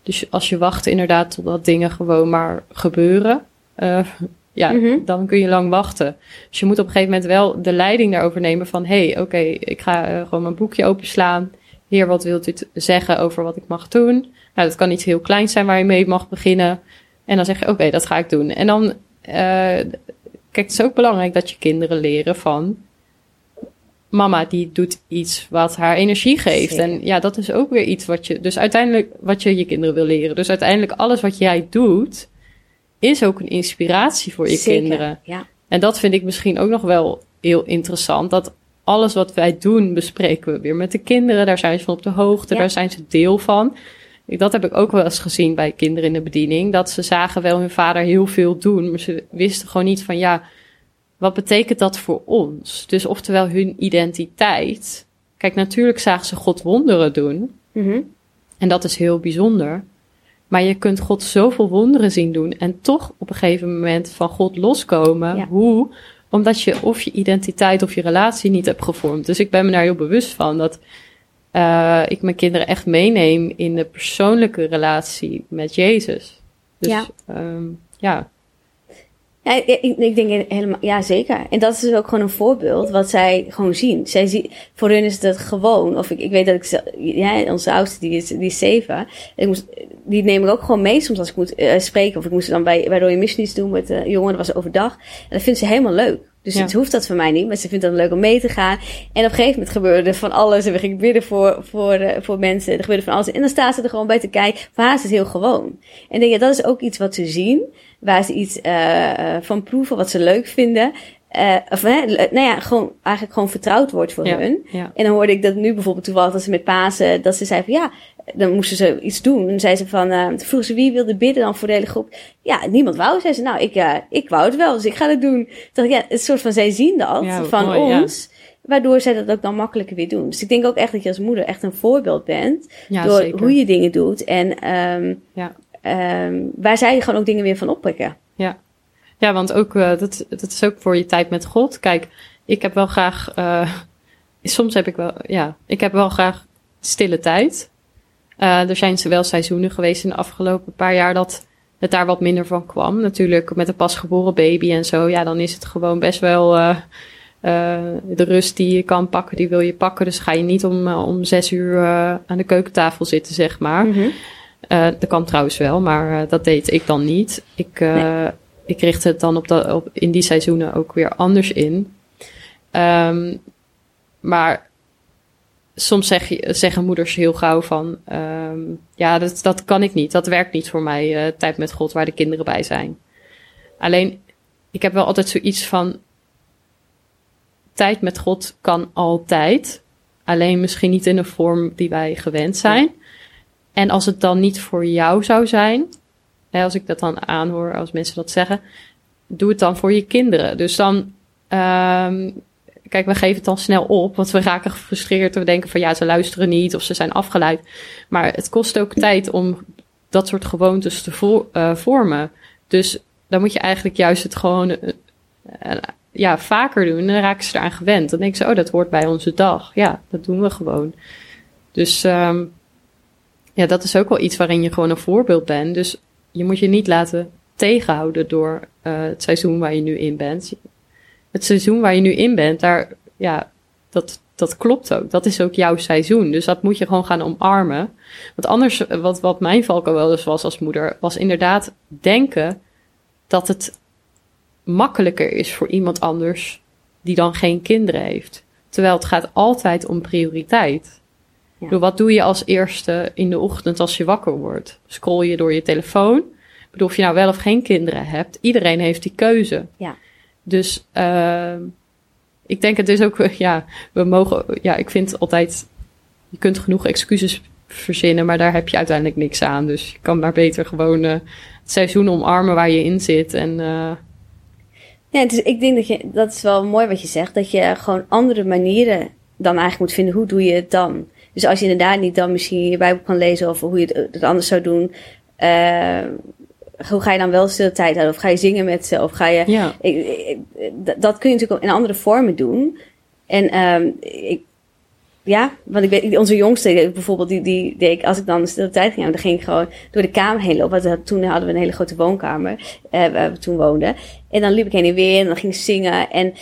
Dus als je wacht inderdaad totdat dingen gewoon maar gebeuren, uh, ja, Mhm. mm -hmm. dan kun je lang wachten. Dus je moet op een gegeven moment wel de leiding daarover nemen van hé, hey, oké, okay, ik ga uh, gewoon mijn boekje openslaan. Heer, wat wilt u zeggen over wat ik mag doen? Nou, dat kan iets heel kleins zijn waar je mee mag beginnen. En dan zeg je, oké, okay, dat ga ik doen. En dan, uh, kijk, het is ook belangrijk dat je kinderen leren van mama die doet iets wat haar energie geeft. Zeker. En ja, dat is ook weer iets wat je, dus uiteindelijk wat je je kinderen wil leren. Dus uiteindelijk alles wat jij doet, is ook een inspiratie voor je Zeker, kinderen. Ja. En dat vind ik misschien ook nog wel heel interessant. Dat alles wat wij doen, bespreken we weer met de kinderen. Daar zijn ze van op de hoogte, Ja. daar zijn ze deel van. Dat heb ik ook wel eens gezien bij kinderen in de bediening. Dat ze zagen wel hun vader heel veel doen, maar ze wisten gewoon niet van ja, wat betekent dat voor ons? Dus oftewel hun identiteit. Kijk, natuurlijk zagen ze God wonderen doen. Mm -hmm. En dat is heel bijzonder. Maar je kunt God zoveel wonderen zien doen en toch op een gegeven moment van God loskomen. Ja. Hoe? Omdat je of je identiteit of je relatie niet hebt gevormd. Dus ik ben me daar heel bewust van dat uh, ik mijn kinderen echt meeneem in de persoonlijke relatie met Jezus. Dus Ja. Um, ja. Ja, ik, ik denk helemaal, ja zeker. En dat is dus ook gewoon een voorbeeld wat zij gewoon zien. Zij zien voor hun is dat gewoon, of ik, ik weet dat ik, ja, onze oudste die is, die is zeven. Ik moest, die neem ik ook gewoon mee soms als ik moet uh, spreken. Of ik moest dan bij, bij Royal Missions doen met uh, jongen. Dat was overdag. En dat vindt ze helemaal leuk. Dus ja. het hoeft dat voor mij niet, maar ze vindt het leuk om mee te gaan. En op een gegeven moment gebeurde er van alles. En we gingen bidden voor, voor, uh, voor mensen. Er gebeurde van alles. En dan staan ze er gewoon bij te kijken. Voor haar is het heel gewoon. En denk je, dat is ook iets wat ze zien. Waar ze iets uh, van proeven, wat ze leuk vinden. Uh, of hè, nou ja, gewoon, eigenlijk gewoon vertrouwd wordt voor Ja, hun. ja. En dan hoorde ik dat nu bijvoorbeeld toevallig dat ze met Pasen, dat ze zei van ja, dan moesten ze iets doen. En dan zei ze van, uh, vroegen ze wie wilde bidden dan voor de hele groep. Ja, niemand wou. Zei ze, nou, ik, uh, ik wou het wel, dus ik ga het doen. Toen dacht ik, ja, het soort van, zij zien dat Ja, van mooi, ons. Waardoor zij dat ook dan makkelijker weer doen. Dus ik denk ook echt dat je als moeder echt een voorbeeld bent. Door zeker. hoe je dingen doet. En um, Ja. Um, waar zij gewoon ook dingen weer van oppikken. Ja, ja want ook, uh, dat, dat is ook voor je tijd met God. Kijk, ik heb wel graag, uh, soms heb ik wel, ja, ik heb wel graag stille tijd. Uh, er zijn wel seizoenen geweest in de afgelopen paar jaar dat het daar wat minder van kwam. Natuurlijk met een pasgeboren baby en zo, ja, dan is het gewoon best wel uh, uh, de rust die je kan pakken, die wil je pakken. Dus ga je niet om, om zes uur aan de keukentafel zitten, zeg maar. Mm -hmm. Uh, dat kan trouwens wel, maar uh, dat deed ik dan niet. Ik, uh, nee. ik richtte het dan op dat, op, in die seizoenen ook weer anders in. Um, maar soms zeg je, zeggen moeders heel gauw van... Um, ja, dat, dat kan ik niet. Dat werkt niet voor mij, tijd met God, waar de kinderen bij zijn. Alleen, ik heb wel altijd zoiets van... Tijd met God kan altijd. Alleen misschien niet in de vorm die wij gewend zijn. En als het dan niet voor jou zou zijn, hè, als ik dat dan aanhoor, als mensen dat zeggen, doe het dan voor je kinderen. Dus dan, um, kijk, we geven het dan snel op, want we raken gefrustreerd. We denken van ja, ze luisteren niet of ze zijn afgeleid. Maar het kost ook tijd om dat soort gewoontes te uh, vormen. Dus dan moet je eigenlijk juist het gewoon uh, uh, ja, vaker doen. En dan raken ze eraan gewend. Dan denken ze, oh, dat hoort bij onze dag. Ja, dat doen we gewoon. Dus um, ja, dat is ook wel iets waarin je gewoon een voorbeeld bent. Dus je moet je niet laten tegenhouden door uh, het seizoen waar je nu in bent. Het seizoen waar je nu in bent, daar, ja, dat, dat klopt ook. Dat is ook jouw seizoen. Dus dat moet je gewoon gaan omarmen. Want anders, wat, wat mijn valkuil wel eens was als moeder, was inderdaad denken dat het makkelijker is voor iemand anders die dan geen kinderen heeft. Terwijl het gaat altijd om prioriteit. Ja. Wat doe je als eerste in de ochtend als je wakker wordt? Scroll je door je telefoon? Ik bedoel, of je nou wel of geen kinderen hebt, iedereen heeft die keuze. Ja. Dus uh, ik denk het is ook, ja, we mogen, ja, ik vind altijd, je kunt genoeg excuses verzinnen, maar daar heb je uiteindelijk niks aan. Dus je kan maar beter gewoon uh, het seizoen omarmen waar je in zit en... Uh, ja, dus ik denk dat je, dat is wel mooi wat je zegt, dat je gewoon andere manieren dan eigenlijk moet vinden. Hoe doe je het dan? Dus als je inderdaad niet dan misschien je Bijbel kan lezen of hoe je het anders zou doen. Uh, hoe ga je dan wel stil tijd houden? Of ga je zingen met ze? Of ga je. Ja. Ik, ik, dat kun je natuurlijk in andere vormen doen. En um, ik, ja, want ik weet, onze jongste bijvoorbeeld, die, die deed ik, als ik dan stil tijd ging, dan ging ik gewoon door de kamer heen lopen. Want toen hadden we een hele grote woonkamer, uh, waar we toen woonden. En dan liep ik heen en weer en dan ging ik zingen. En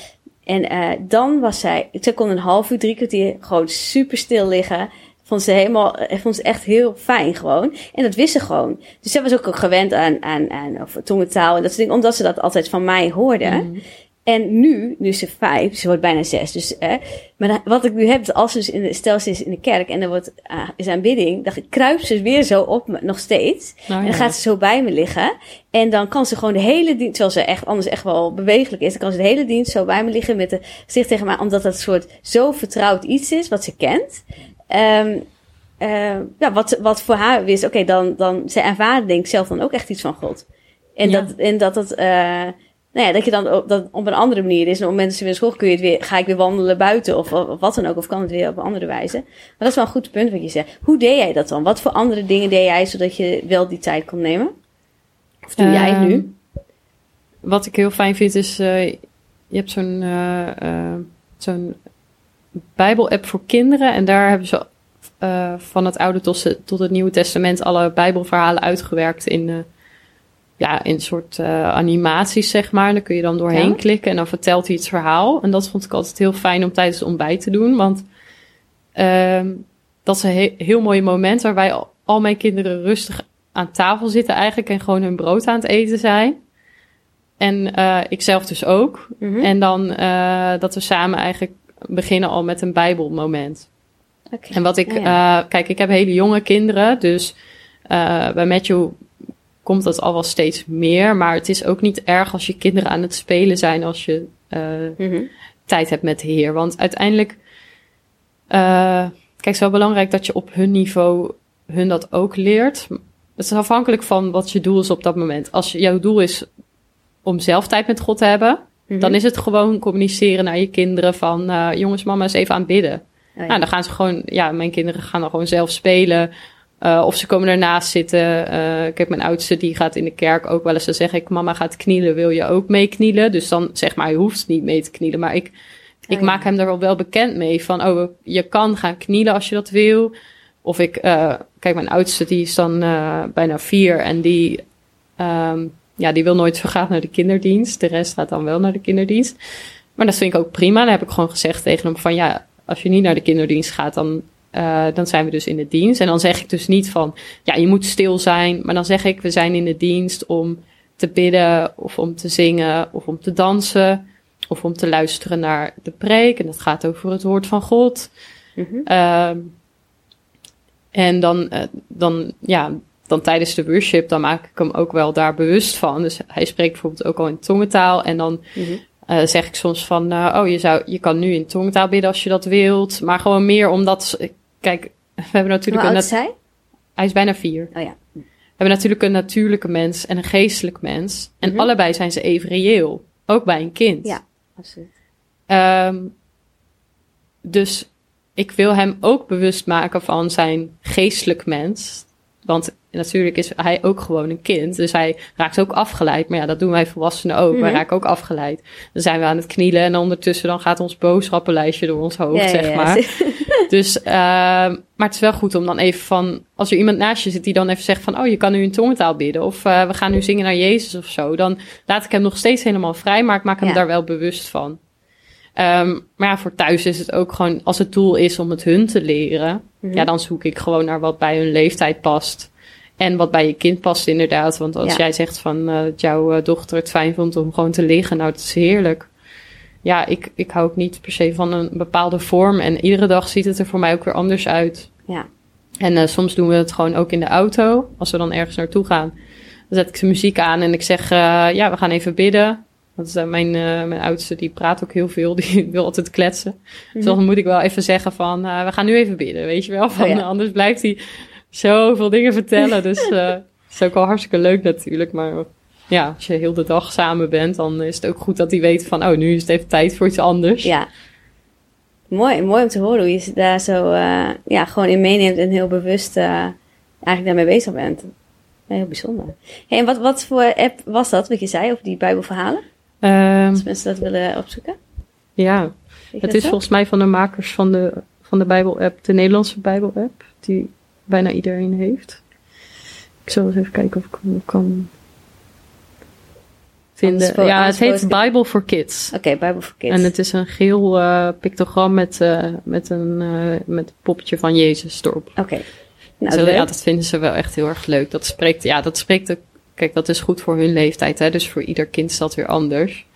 en uh, dan was zij, zij kon een half uur, drie kwartier gewoon super stil liggen. Vond ze helemaal, vond ze echt heel fijn gewoon. En dat wist ze gewoon. Dus zij was ook, gewend aan, aan, aan tongentaal en dat soort dingen, omdat ze dat altijd van mij hoorde. Mm. En nu, nu is ze vijf, ze wordt bijna zes. Dus, eh, maar wat ik nu heb, als ze dus in de, stel ze is in de kerk en er wordt, uh, is aanbidding, dan kruipt ze weer zo op me, nog steeds. Nou, en dan gaat ze zo bij me liggen. En dan kan ze gewoon de hele dienst, terwijl ze echt anders echt wel bewegelijk is, dan kan ze de hele dienst zo bij me liggen met de gezicht tegen mij, omdat dat een soort zo vertrouwd iets is, wat ze kent. Um, uh, ja, wat, wat voor haar wist, oké, okay, dan, dan, ze ervaren denk ik zelf dan ook echt iets van God. En Ja. dat, en dat het, uh, nou ja, dat je dan op, dat op een andere manier is. En op ze weer school kun je het weer, ga ik weer wandelen buiten of, wat dan ook. Of kan het weer op een andere wijze. Maar dat is wel een goed punt wat je zegt. Hoe deed jij dat dan? Wat voor andere dingen deed jij zodat je wel die tijd kon nemen? Of doe jij het nu? Ehm, Wat ik heel fijn vind is, uh, je hebt zo'n uh, zo'n Bijbel-app voor kinderen. En daar hebben ze van het Oude tot, tot, het Nieuwe Testament alle Bijbelverhalen uitgewerkt in, ja, in een soort uh, animaties, zeg maar. Daar kun je dan doorheen ja. klikken en dan vertelt hij het verhaal. En dat vond ik altijd heel fijn om tijdens het ontbijt te doen. Want uh, dat is een he heel mooi moment waarbij al, al mijn kinderen rustig aan tafel zitten eigenlijk en gewoon hun brood aan het eten zijn. En uh, ik zelf dus ook. Mhm. En dan uh, dat we samen eigenlijk beginnen al met een bijbelmoment. En wat ik, Ja, ja. eh, kijk, ik heb hele jonge kinderen, dus eh, bij Matthew komt dat al wel steeds meer. Maar het is ook niet erg als je kinderen aan het spelen zijn als je eh, Mhm. tijd hebt met de Heer. Want uiteindelijk, eh, kijk, het is wel belangrijk dat je op hun niveau hun dat ook leert. Het is afhankelijk van wat je doel is op dat moment. Als jouw doel is om zelf tijd met God te hebben, Mhm. dan is het gewoon communiceren naar je kinderen van, eh, jongens, mama is even aan bidden. Oh, ja. Nou, dan gaan ze gewoon, ja, mijn kinderen gaan dan gewoon zelf spelen. Eh, of ze komen ernaast zitten. Eh, ik heb mijn oudste, die gaat in de kerk ook wel eens. Dan zeg ik, mama gaat knielen, wil je ook mee knielen? Dus dan zeg maar, je hoeft niet mee te knielen. Maar ik, ik ja. maak hem er wel bekend mee van, oh, je kan gaan knielen als je dat wil. Of ik, eh, kijk, mijn oudste, die is dan bijna vier en die, ehm, ja, die wil nooit zo graag naar de kinderdienst. De rest gaat dan wel naar de kinderdienst. Maar dat vind ik ook prima. Dan heb ik gewoon gezegd tegen hem van, ja, als je niet naar de kinderdienst gaat, dan, eh, dan zijn we dus in de dienst. En dan zeg ik dus niet van, ja, je moet stil zijn. Maar dan zeg ik, we zijn in de dienst om te bidden of om te zingen of om te dansen of om te luisteren naar de preek. En dat gaat over het woord van God. Mhm. Ehm, en dan, eh, dan, ja, dan tijdens de worship, dan maak ik hem ook wel daar bewust van. Dus hij spreekt bijvoorbeeld ook al in tongentaal. En dan Mhm. eh, zeg ik soms van, oh, je, zou, je kan nu in tongentaal bidden als je dat wilt. Maar gewoon meer omdat, kijk, we hebben natuurlijk Hoe een... oud is nat- hij? Hij is bijna vier. Oh ja. We hebben natuurlijk een natuurlijke mens en een geestelijk mens. En Mhm. allebei zijn ze even reëel. Ook bij een kind. Ja, absoluut. Ehm, dus ik wil hem ook bewust maken van zijn geestelijk mens. Want natuurlijk is hij ook gewoon een kind. Dus hij raakt ook afgeleid. Maar ja, dat doen wij volwassenen ook. Wij Mhm. raken ook afgeleid. Dan zijn we aan het knielen. En ondertussen dan gaat ons boodschappenlijstje door ons hoofd, Ja, zeg ja. maar. Dus, ehm, maar het is wel goed om dan even van... Als er iemand naast je zit die dan even zegt van... Oh, je kan nu in tongentaal bidden. Of eh, we gaan nu zingen naar Jezus of zo. Dan laat ik hem nog steeds helemaal vrij. Maar ik maak hem daar wel bewust van. Ehm, maar ja, voor thuis is het ook gewoon... Als het doel is om het hun te leren... Mhm. Ja, dan zoek ik gewoon naar wat bij hun leeftijd past. En wat bij je kind past inderdaad. Want als Ja. jij zegt van eh, dat jouw eh, dochter het fijn vond om gewoon te liggen. Nou, dat is heerlijk. Ja, ik, ik hou ook niet per se van een bepaalde vorm. En iedere dag ziet het er voor mij ook weer anders uit. Ja. En eh, soms doen we het gewoon ook in de auto. Als we dan ergens naartoe gaan. Dan zet ik de muziek aan en ik zeg, eh, ja, we gaan even bidden. Want eh, mijn, eh, mijn oudste, die praat ook heel veel. Die wil altijd kletsen. Dus Mhm. dan moet ik wel even zeggen van, eh, we gaan nu even bidden, weet je wel. Van, Oh ja. Anders blijft hij zoveel dingen vertellen. Dus het is ook wel hartstikke leuk natuurlijk. Maar ja, als je heel de dag samen bent, dan is het ook goed dat hij weet van, oh, nu is het even tijd voor iets anders. Ja. Mooi, mooi om te horen hoe je daar zo ja, gewoon in meeneemt en heel bewust eigenlijk daarmee bezig bent. Heel bijzonder. Hey, en wat, wat voor app was dat, wat je zei over die Bijbelverhalen? Ehm, Als mensen dat willen opzoeken? ja. Het is volgens mij van de makers van de, van de Bijbel-app, de Nederlandse Bijbel-app, die bijna iedereen heeft. Ik zal eens even kijken of ik hem kan vinden. Ja, het heet Bible for Kids. Oké, Bijbel voor Kids. En het is een geel eh, pictogram met, eh, met, een, eh, met een poppetje van Jezus erop. Oké. Nou, ja, dat vinden ze wel echt heel erg leuk. Dat spreekt, ja, dat spreekt ook, kijk, dat is goed voor hun leeftijd, hè, dus voor ieder kind is dat weer anders.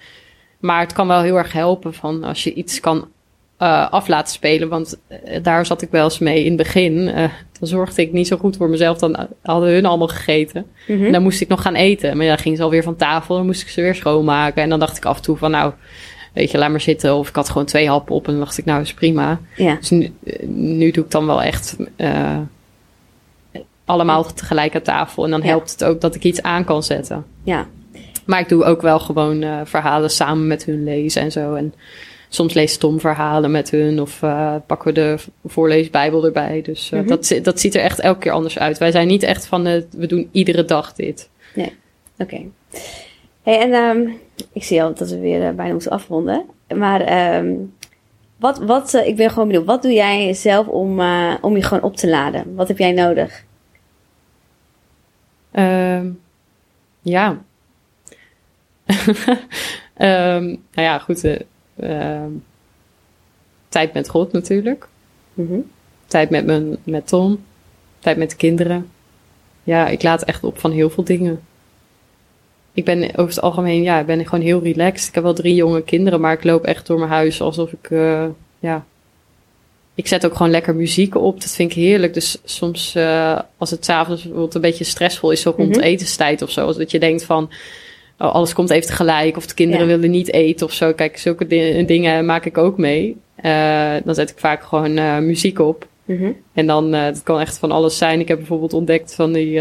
Maar het kan wel heel erg helpen van als je iets kan eh, af laten spelen, want eh, daar zat ik wel eens mee in het begin. Eh, dan zorgde ik niet zo goed voor mezelf, dan hadden hun allemaal gegeten. Mhm. En dan moest ik nog gaan eten. Maar ja, dan ging ze alweer van tafel, dan moest ik ze weer schoonmaken. En dan dacht ik af en toe van, nou, weet je, laat maar zitten. Of ik had gewoon twee happen op en dan dacht ik, nou, is prima. Ja. Dus nu, nu doe ik dan wel echt allemaal tegelijk aan tafel. En dan helpt het ook dat ik iets aan kan zetten. ja. Maar ik doe ook wel gewoon eh, verhalen samen met hun lezen en zo. En soms leest Tom verhalen met hun of eh, pakken we de voorleesbijbel erbij. Dus eh, Mhm. dat, dat ziet er echt elke keer anders uit. Wij zijn niet echt van, de, we doen iedere dag dit. Oké. Hey, en ehm, ik zie al dat we weer bijna moeten afronden. Maar ehm, wat, wat, ik ben gewoon benieuwd. Wat doe jij zelf om, om je gewoon op te laden? Wat heb jij nodig? Ehm, ja. Ehm, nou ja, goed. eh, ehm, tijd met God natuurlijk. Mhm. Tijd met, mijn, met Tom. Tijd met de kinderen. ja, ik laat echt op van heel veel dingen. Ik ben over het algemeen, ja, ik ben gewoon heel relaxed. Ik heb wel drie jonge kinderen, maar ik loop echt door mijn huis alsof ik, uh, ja. Ik zet ook gewoon lekker muziek op. Dat vind ik heerlijk. Dus soms, uh, als het s'avonds bijvoorbeeld een beetje stressvol is, zo rond mm -hmm. etenstijd of zo. Als dat je denkt van, oh, alles komt even tegelijk. Of de kinderen ja. willen niet eten of zo. Kijk, zulke di dingen maak ik ook mee. Uh, dan zet ik vaak gewoon uh, muziek op. -hmm. En dan, het kan echt van alles zijn. Ik heb bijvoorbeeld ontdekt van die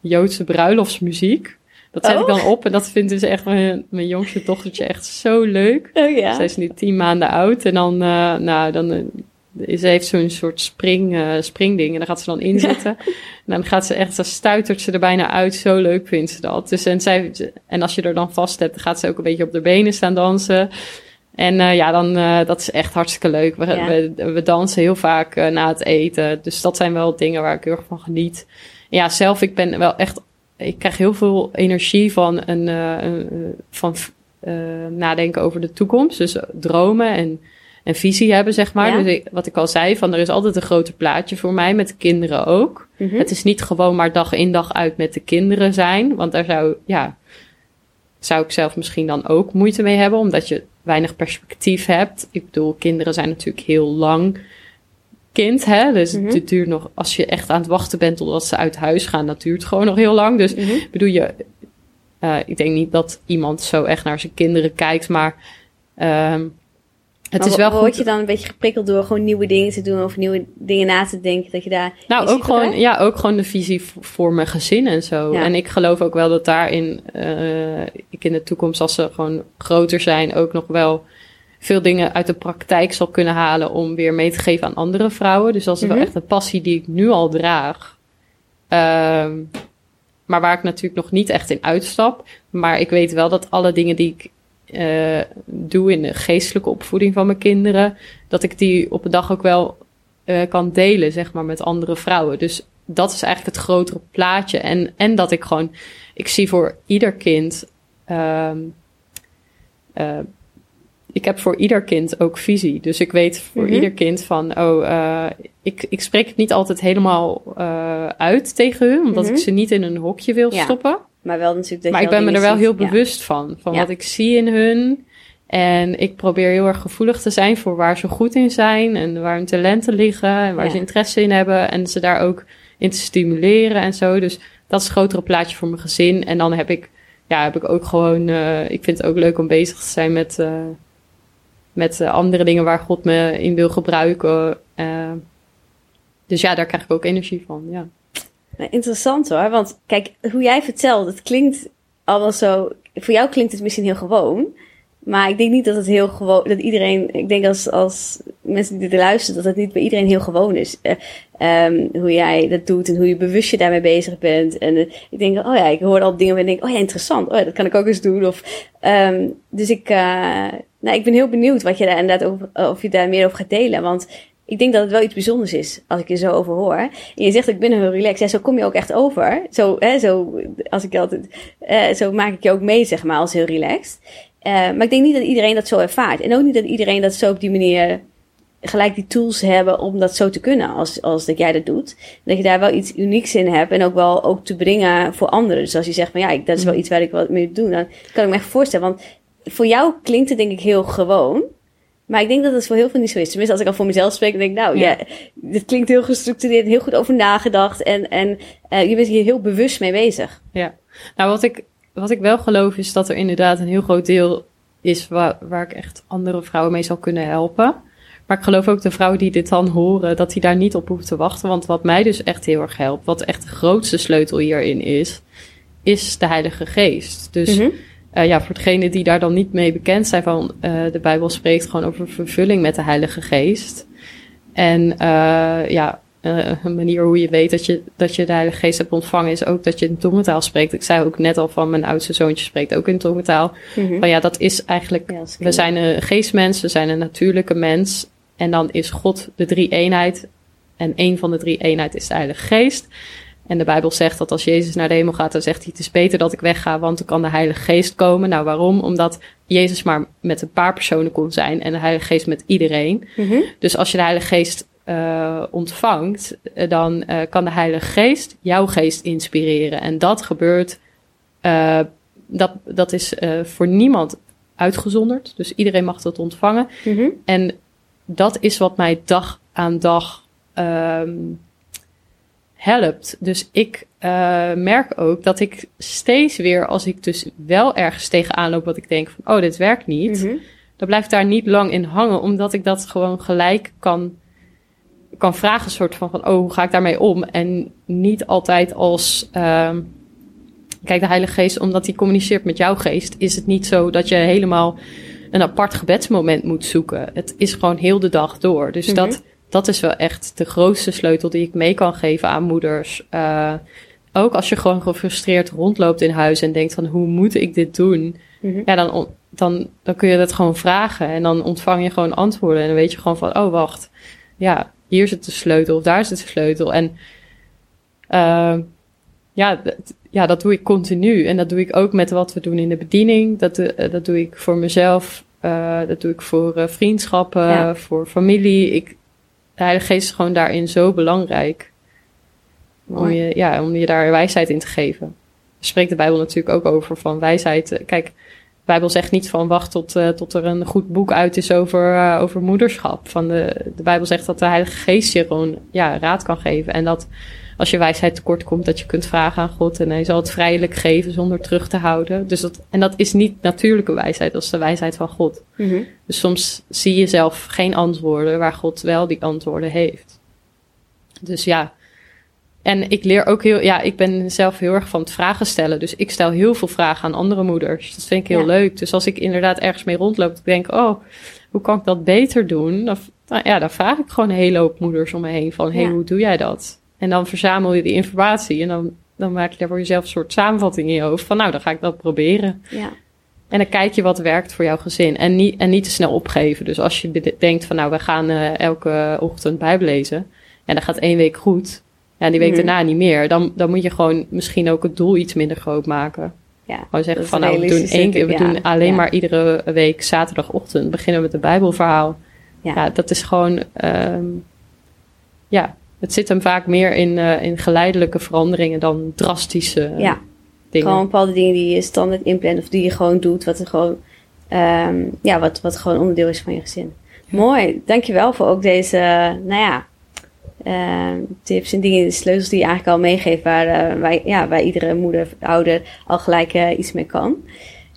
Joodse bruiloftsmuziek. Dat zet oh. ik dan op en dat vindt dus echt mijn, mijn jongste dochtertje echt zo leuk. Oh, ja. Zij is nu tien maanden oud en dan, nou, dan ze heeft zo'n soort spring, uh, springding en daar gaat ze dan in zitten. Ja. En dan gaat ze echt, zo stuitert ze er bijna uit. Zo leuk vindt ze dat. Dus en, zij, en als je er dan vast hebt, gaat ze ook een beetje op de benen staan dansen. En uh, ja, dan, uh, dat is echt hartstikke leuk. We, Ja. we, we dansen heel vaak uh, na het eten. Dus dat zijn wel dingen waar ik heel erg van geniet. En ja, zelf, ik ben wel echt, ik krijg heel veel energie van een, een van nadenken over de toekomst. Dus dromen en en visie hebben, zeg maar. Ja. Dus ik, wat ik al zei, van er is altijd een groter plaatje voor mij, met de kinderen ook. Mm -hmm. Het is niet gewoon maar dag in dag uit met de kinderen zijn. Want daar zou, ja, zou ik zelf misschien dan ook moeite mee hebben, omdat je weinig perspectief hebt. Ik bedoel, kinderen zijn natuurlijk heel lang kind, hè. Dus Mhm. mm -hmm. het duurt nog, als je echt aan het wachten bent totdat ze uit huis gaan, dat duurt gewoon nog heel lang. Dus mm -hmm. bedoel je, uh, ik denk niet dat iemand zo echt naar zijn kinderen kijkt, maar... Um, het maar is wel word je dan een beetje geprikkeld door gewoon nieuwe dingen te doen of nieuwe dingen na te denken dat je daar. Nou, ook gewoon, ja, ook gewoon de visie voor mijn gezin en zo. Ja. En ik geloof ook wel dat daarin uh, ik in de toekomst, als ze gewoon groter zijn, ook nog wel veel dingen uit de praktijk zal kunnen halen om weer mee te geven aan andere vrouwen. Dus dat is Mhm. wel echt een passie die ik nu al draag. Um, maar waar ik natuurlijk nog niet echt in uitstap. Maar ik weet wel dat alle dingen die ik uh, doe in de geestelijke opvoeding van mijn kinderen, dat ik die op een dag ook wel uh, kan delen, zeg maar, met andere vrouwen. Dus dat is eigenlijk het grotere plaatje. En, en dat ik gewoon, ik zie voor ieder kind, uh, ik heb voor ieder kind ook visie. Dus ik weet voor Mm -hmm. ieder kind van, oh, uh, ik, ik spreek het niet altijd helemaal uh, uit tegen hun, omdat Mm -hmm. ik ze niet in een hokje wil ja. stoppen. Maar wel natuurlijk dat maar ik ben me er wel ziet. heel ja. bewust van. Van Ja. wat ik zie in hun. En ik probeer heel erg gevoelig te zijn voor waar ze goed in zijn. En waar hun talenten liggen. En waar ze interesse in hebben. En ze daar ook in te stimuleren en zo. Dus dat is het grotere plaatje voor mijn gezin. En dan heb ik, ja, heb ik ook gewoon. Uh, ik vind het ook leuk om bezig te zijn met. Met uh, andere dingen waar God me in wil gebruiken. Uh, dus ja, daar krijg ik ook energie van. Ja. Nou, interessant hoor, want kijk, hoe jij vertelt, het klinkt allemaal zo. Voor jou klinkt het misschien heel gewoon. Maar ik denk niet dat het heel gewoon, dat iedereen, ik denk als, als mensen die er luisteren, dat het niet bij iedereen heel gewoon is. Uh, um, hoe jij dat doet en hoe je bewust je daarmee bezig bent. En ik denk, oh ja, ik hoor al dingen waar ik denk, oh ja, interessant, oh ja, dat kan ik ook eens doen. Of, um, dus ik, nou, ik ben heel benieuwd wat je daar inderdaad over, of je daar meer over gaat delen. Want ik denk dat het wel iets bijzonders is, als ik je zo over hoor. En je zegt, ik ben heel relaxed. Ja, zo kom je ook echt over. Zo, hè, zo, als ik altijd, uh, zo maak ik je ook mee, zeg maar, als heel relaxed. Uh, maar ik denk niet dat iedereen dat zo ervaart. En ook niet dat iedereen dat zo op die manier gelijk die tools hebben om dat zo te kunnen als, als dat jij dat doet. Dat je daar wel iets unieks in hebt en ook wel ook te brengen voor anderen. Dus als je zegt van ja, dat is wel iets waar ik wat mee doe, dan kan ik me echt voorstellen. Want voor jou klinkt het denk ik heel gewoon. Maar ik denk dat het voor heel veel niet zo is. Tenminste, als ik al voor mezelf spreek, dan denk ik, nou ja, ja dit klinkt heel gestructureerd, heel goed over nagedacht. En, en uh, je bent hier heel bewust mee bezig. Ja, nou wat ik, wat ik wel geloof is dat er inderdaad een heel groot deel is waar, waar ik echt andere vrouwen mee zal kunnen helpen. Maar ik geloof ook de vrouwen die dit dan horen, dat die daar niet op hoeven te wachten. Want wat mij dus echt heel erg helpt, wat echt de grootste sleutel hierin is, is de Heilige Geest. Dus Mhm. mm -hmm. Uh, ja, voor degenen die daar dan niet mee bekend zijn van, uh, de Bijbel spreekt gewoon over vervulling met de Heilige Geest. En uh, ja, een manier hoe je weet dat je, dat je de Heilige Geest hebt ontvangen is ook dat je in tongentaal spreekt. Ik zei ook net al van mijn oudste zoontje spreekt ook in tongentaal. Mm -hmm. Van ja, dat is eigenlijk, ja, we zijn een geestmens, we zijn een natuurlijke mens. En dan is God de drie eenheid. En een van de drie eenheid is de Heilige Geest. En de Bijbel zegt dat als Jezus naar de hemel gaat, dan zegt hij: Het is beter dat ik wegga, want dan kan de Heilige Geest komen. Nou, waarom? Omdat Jezus maar met een paar personen kon zijn en de Heilige Geest met iedereen. Mm -hmm. Dus als je de Heilige Geest eh, ontvangt, eh, dan eh, kan de Heilige Geest jouw geest inspireren. En dat gebeurt, dat, dat is voor niemand uitgezonderd. Dus iedereen mag dat ontvangen. Mhm. En dat is wat mij dag aan dag ehm, helpt. Dus ik eh, merk ook dat ik steeds weer, als ik dus wel ergens tegenaan loop, wat ik denk van, oh, dit werkt niet, Mhm. dan blijf ik daar niet lang in hangen, omdat ik dat gewoon gelijk kan, kan vragen, soort van, van, oh, hoe ga ik daarmee om? En niet altijd als, ehm, kijk, de Heilige Geest, omdat hij communiceert met jouw geest, is het niet zo dat je helemaal een apart gebedsmoment moet zoeken. Het is gewoon heel de dag door. Dus Mhm. dat, dat is wel echt de grootste sleutel die ik mee kan geven aan moeders. Eh, ook als je gewoon gefrustreerd rondloopt in huis en denkt van hoe moet ik dit doen? Mhm. Ja, dan, dan, dan kun je dat gewoon vragen en dan ontvang je gewoon antwoorden. En dan weet je gewoon van, oh wacht, ja, hier zit de sleutel of daar zit de sleutel. En eh, ja, ja, dat doe ik continu. En dat doe ik ook met wat we doen in de bediening. Dat, eh, dat doe ik voor mezelf. dat doe ik voor vriendschappen, Ja. voor familie. Ik, de Heilige Geest is gewoon daarin zo belangrijk. Om je, ja, om je daar wijsheid in te geven. Daar spreekt de Bijbel natuurlijk ook over van wijsheid. Kijk, de Bijbel zegt niet van wacht tot, eh, tot er een goed boek uit is over, eh, over moederschap. Van de, de Bijbel zegt dat de Heilige Geest je gewoon ja, raad kan geven. En dat als je wijsheid tekort komt, dat je kunt vragen aan God. En hij zal het vrijelijk geven zonder terug te houden. Dus dat, en dat is niet natuurlijke wijsheid, dat is de wijsheid van God. Mhm. Dus soms zie je zelf geen antwoorden waar God wel die antwoorden heeft. Dus ja. En ik leer ook heel, ja, ik ben zelf heel erg van het vragen stellen. Dus ik stel heel veel vragen aan andere moeders. Dat vind ik heel Ja. leuk. Dus als ik inderdaad ergens mee rondloop, ik denk, oh, hoe kan ik dat beter doen? Dan, nou ja, dan vraag ik gewoon een hele hoop moeders om me heen van, hey, Ja. hoe doe jij dat? En dan verzamel je die informatie en dan, dan maak je daar voor jezelf een soort samenvatting in je hoofd van, nou, dan ga ik dat proberen. Ja. En dan kijk je wat werkt voor jouw gezin. En niet, en niet te snel opgeven. Dus als je de- denkt van nou, we gaan eh, elke ochtend Bijbel lezen. En dat gaat één week goed. Ja, die week Mhm. daarna niet meer. Dan, dan moet je gewoon misschien ook het doel iets minder groot maken. Ja. Gewoon zeggen van nou, we doen één keer, we doen alleen Ja. maar iedere week zaterdagochtend beginnen we met een Bijbelverhaal. Ja. Ja, dat is gewoon, ehm, ja, het zit hem vaak meer in, eh, in geleidelijke veranderingen dan drastische eh, Ja. dingen. Gewoon bepaalde dingen die je standaard inplant of die je gewoon doet, wat er gewoon, ehm, ja, wat, wat gewoon onderdeel is van je gezin. Mooi, dankjewel voor ook deze, nou ja, ehm, tips en dingen, de sleutels die je eigenlijk al meegeeft, waar, waar, ja, waar iedere moeder, ouder al gelijk iets mee kan.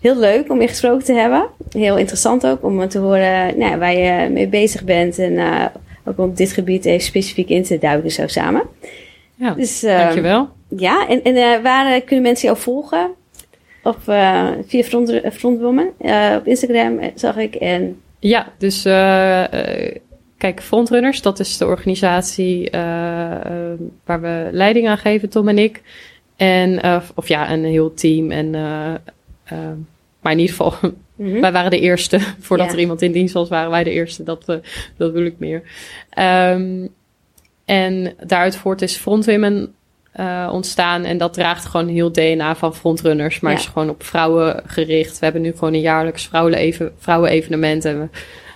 Heel leuk om je gesproken te hebben. Heel interessant ook om te horen nou, ja, waar je mee bezig bent en ook om dit gebied even specifiek in te duiken zo samen. ja, Dus, eh, dankjewel. ja, en, en eh, waar eh, kunnen mensen jou volgen? Op, eh, via Front, Frontwoman. Op Instagram zag ik. En Ja, dus kijk, Frontrunners, dat is de organisatie waar we leiding aan geven, Tom en ik. En, of ja, een heel team. En, maar in ieder geval, Mhm. wij waren de eerste. Voordat Ja. er iemand in dienst was, waren wij de eerste. Dat, eh, dat wil ik meer. Ehm, en daaruit voort is Frontwomen eh, ontstaan. En dat draagt gewoon heel DNA van Frontrunners. Maar Ja. is gewoon op vrouwen gericht. We hebben nu gewoon een jaarlijks vrouwen-even- vrouwen-evenement. En we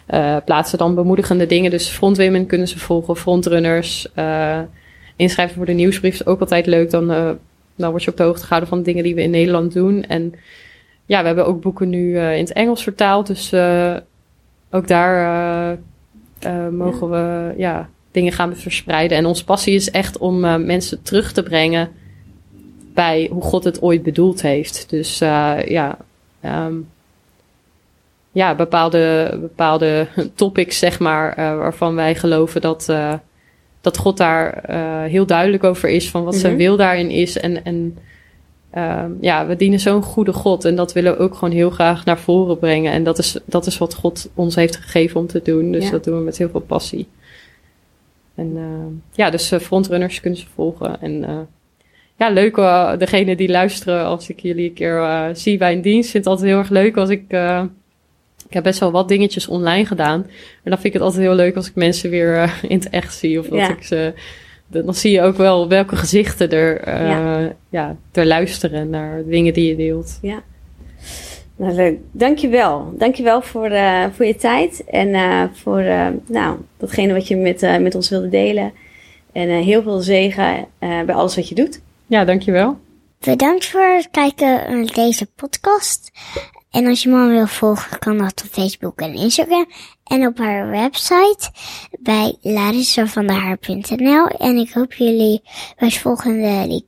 eh, plaatsen dan bemoedigende dingen. Dus Frontwomen kunnen ze volgen. Frontrunners. inschrijven voor de nieuwsbrief is ook altijd leuk. Dan, dan word je op de hoogte gehouden van de dingen die we in Nederland doen. En ja, we hebben ook boeken nu eh, in het Engels vertaald. Dus eh, ook daar eh, mogen we ja, dingen gaan verspreiden. En onze passie is echt om mensen terug te brengen bij hoe God het ooit bedoeld heeft. Dus ja, ehm, ja bepaalde, bepaalde topics, zeg maar, waarvan wij geloven dat, dat God daar heel duidelijk over is. Van wat zijn Mhm. wil daarin is. En, en Ehm, ja, we dienen zo'n goede God en dat willen we ook gewoon heel graag naar voren brengen. En dat is, dat is wat God ons heeft gegeven om te doen. Dus Ja. dat doen we met heel veel passie. En ehm, ja, dus eh, frontrunners kunnen ze volgen. En eh, ja, leuk, uh, degene die luisteren, als ik jullie een keer eh, zie bij een dienst, vind ik het altijd heel erg leuk als ik... eh, ik heb best wel wat dingetjes online gedaan. En dan vind ik het altijd heel leuk als ik mensen weer eh, in het echt zie. Of dat Ja. ik ze dan zie je ook wel welke gezichten er, eh, Ja. ja. er luisteren naar dingen die je deelt. Nou, leuk. Dankjewel. Dankjewel voor, uh, voor je tijd en uh, voor uh, nou, datgene wat je met, met ons wilde delen. En heel veel zegen bij alles wat je doet. Ja, dankjewel. Bedankt voor het kijken naar deze podcast. En als je me wil volgen, kan dat op Facebook en Instagram. En op haar website bij larissavanderhaar.nl. En ik hoop jullie bij de volgende,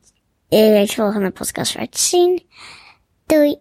bij de volgende podcast weer te zien. Doei!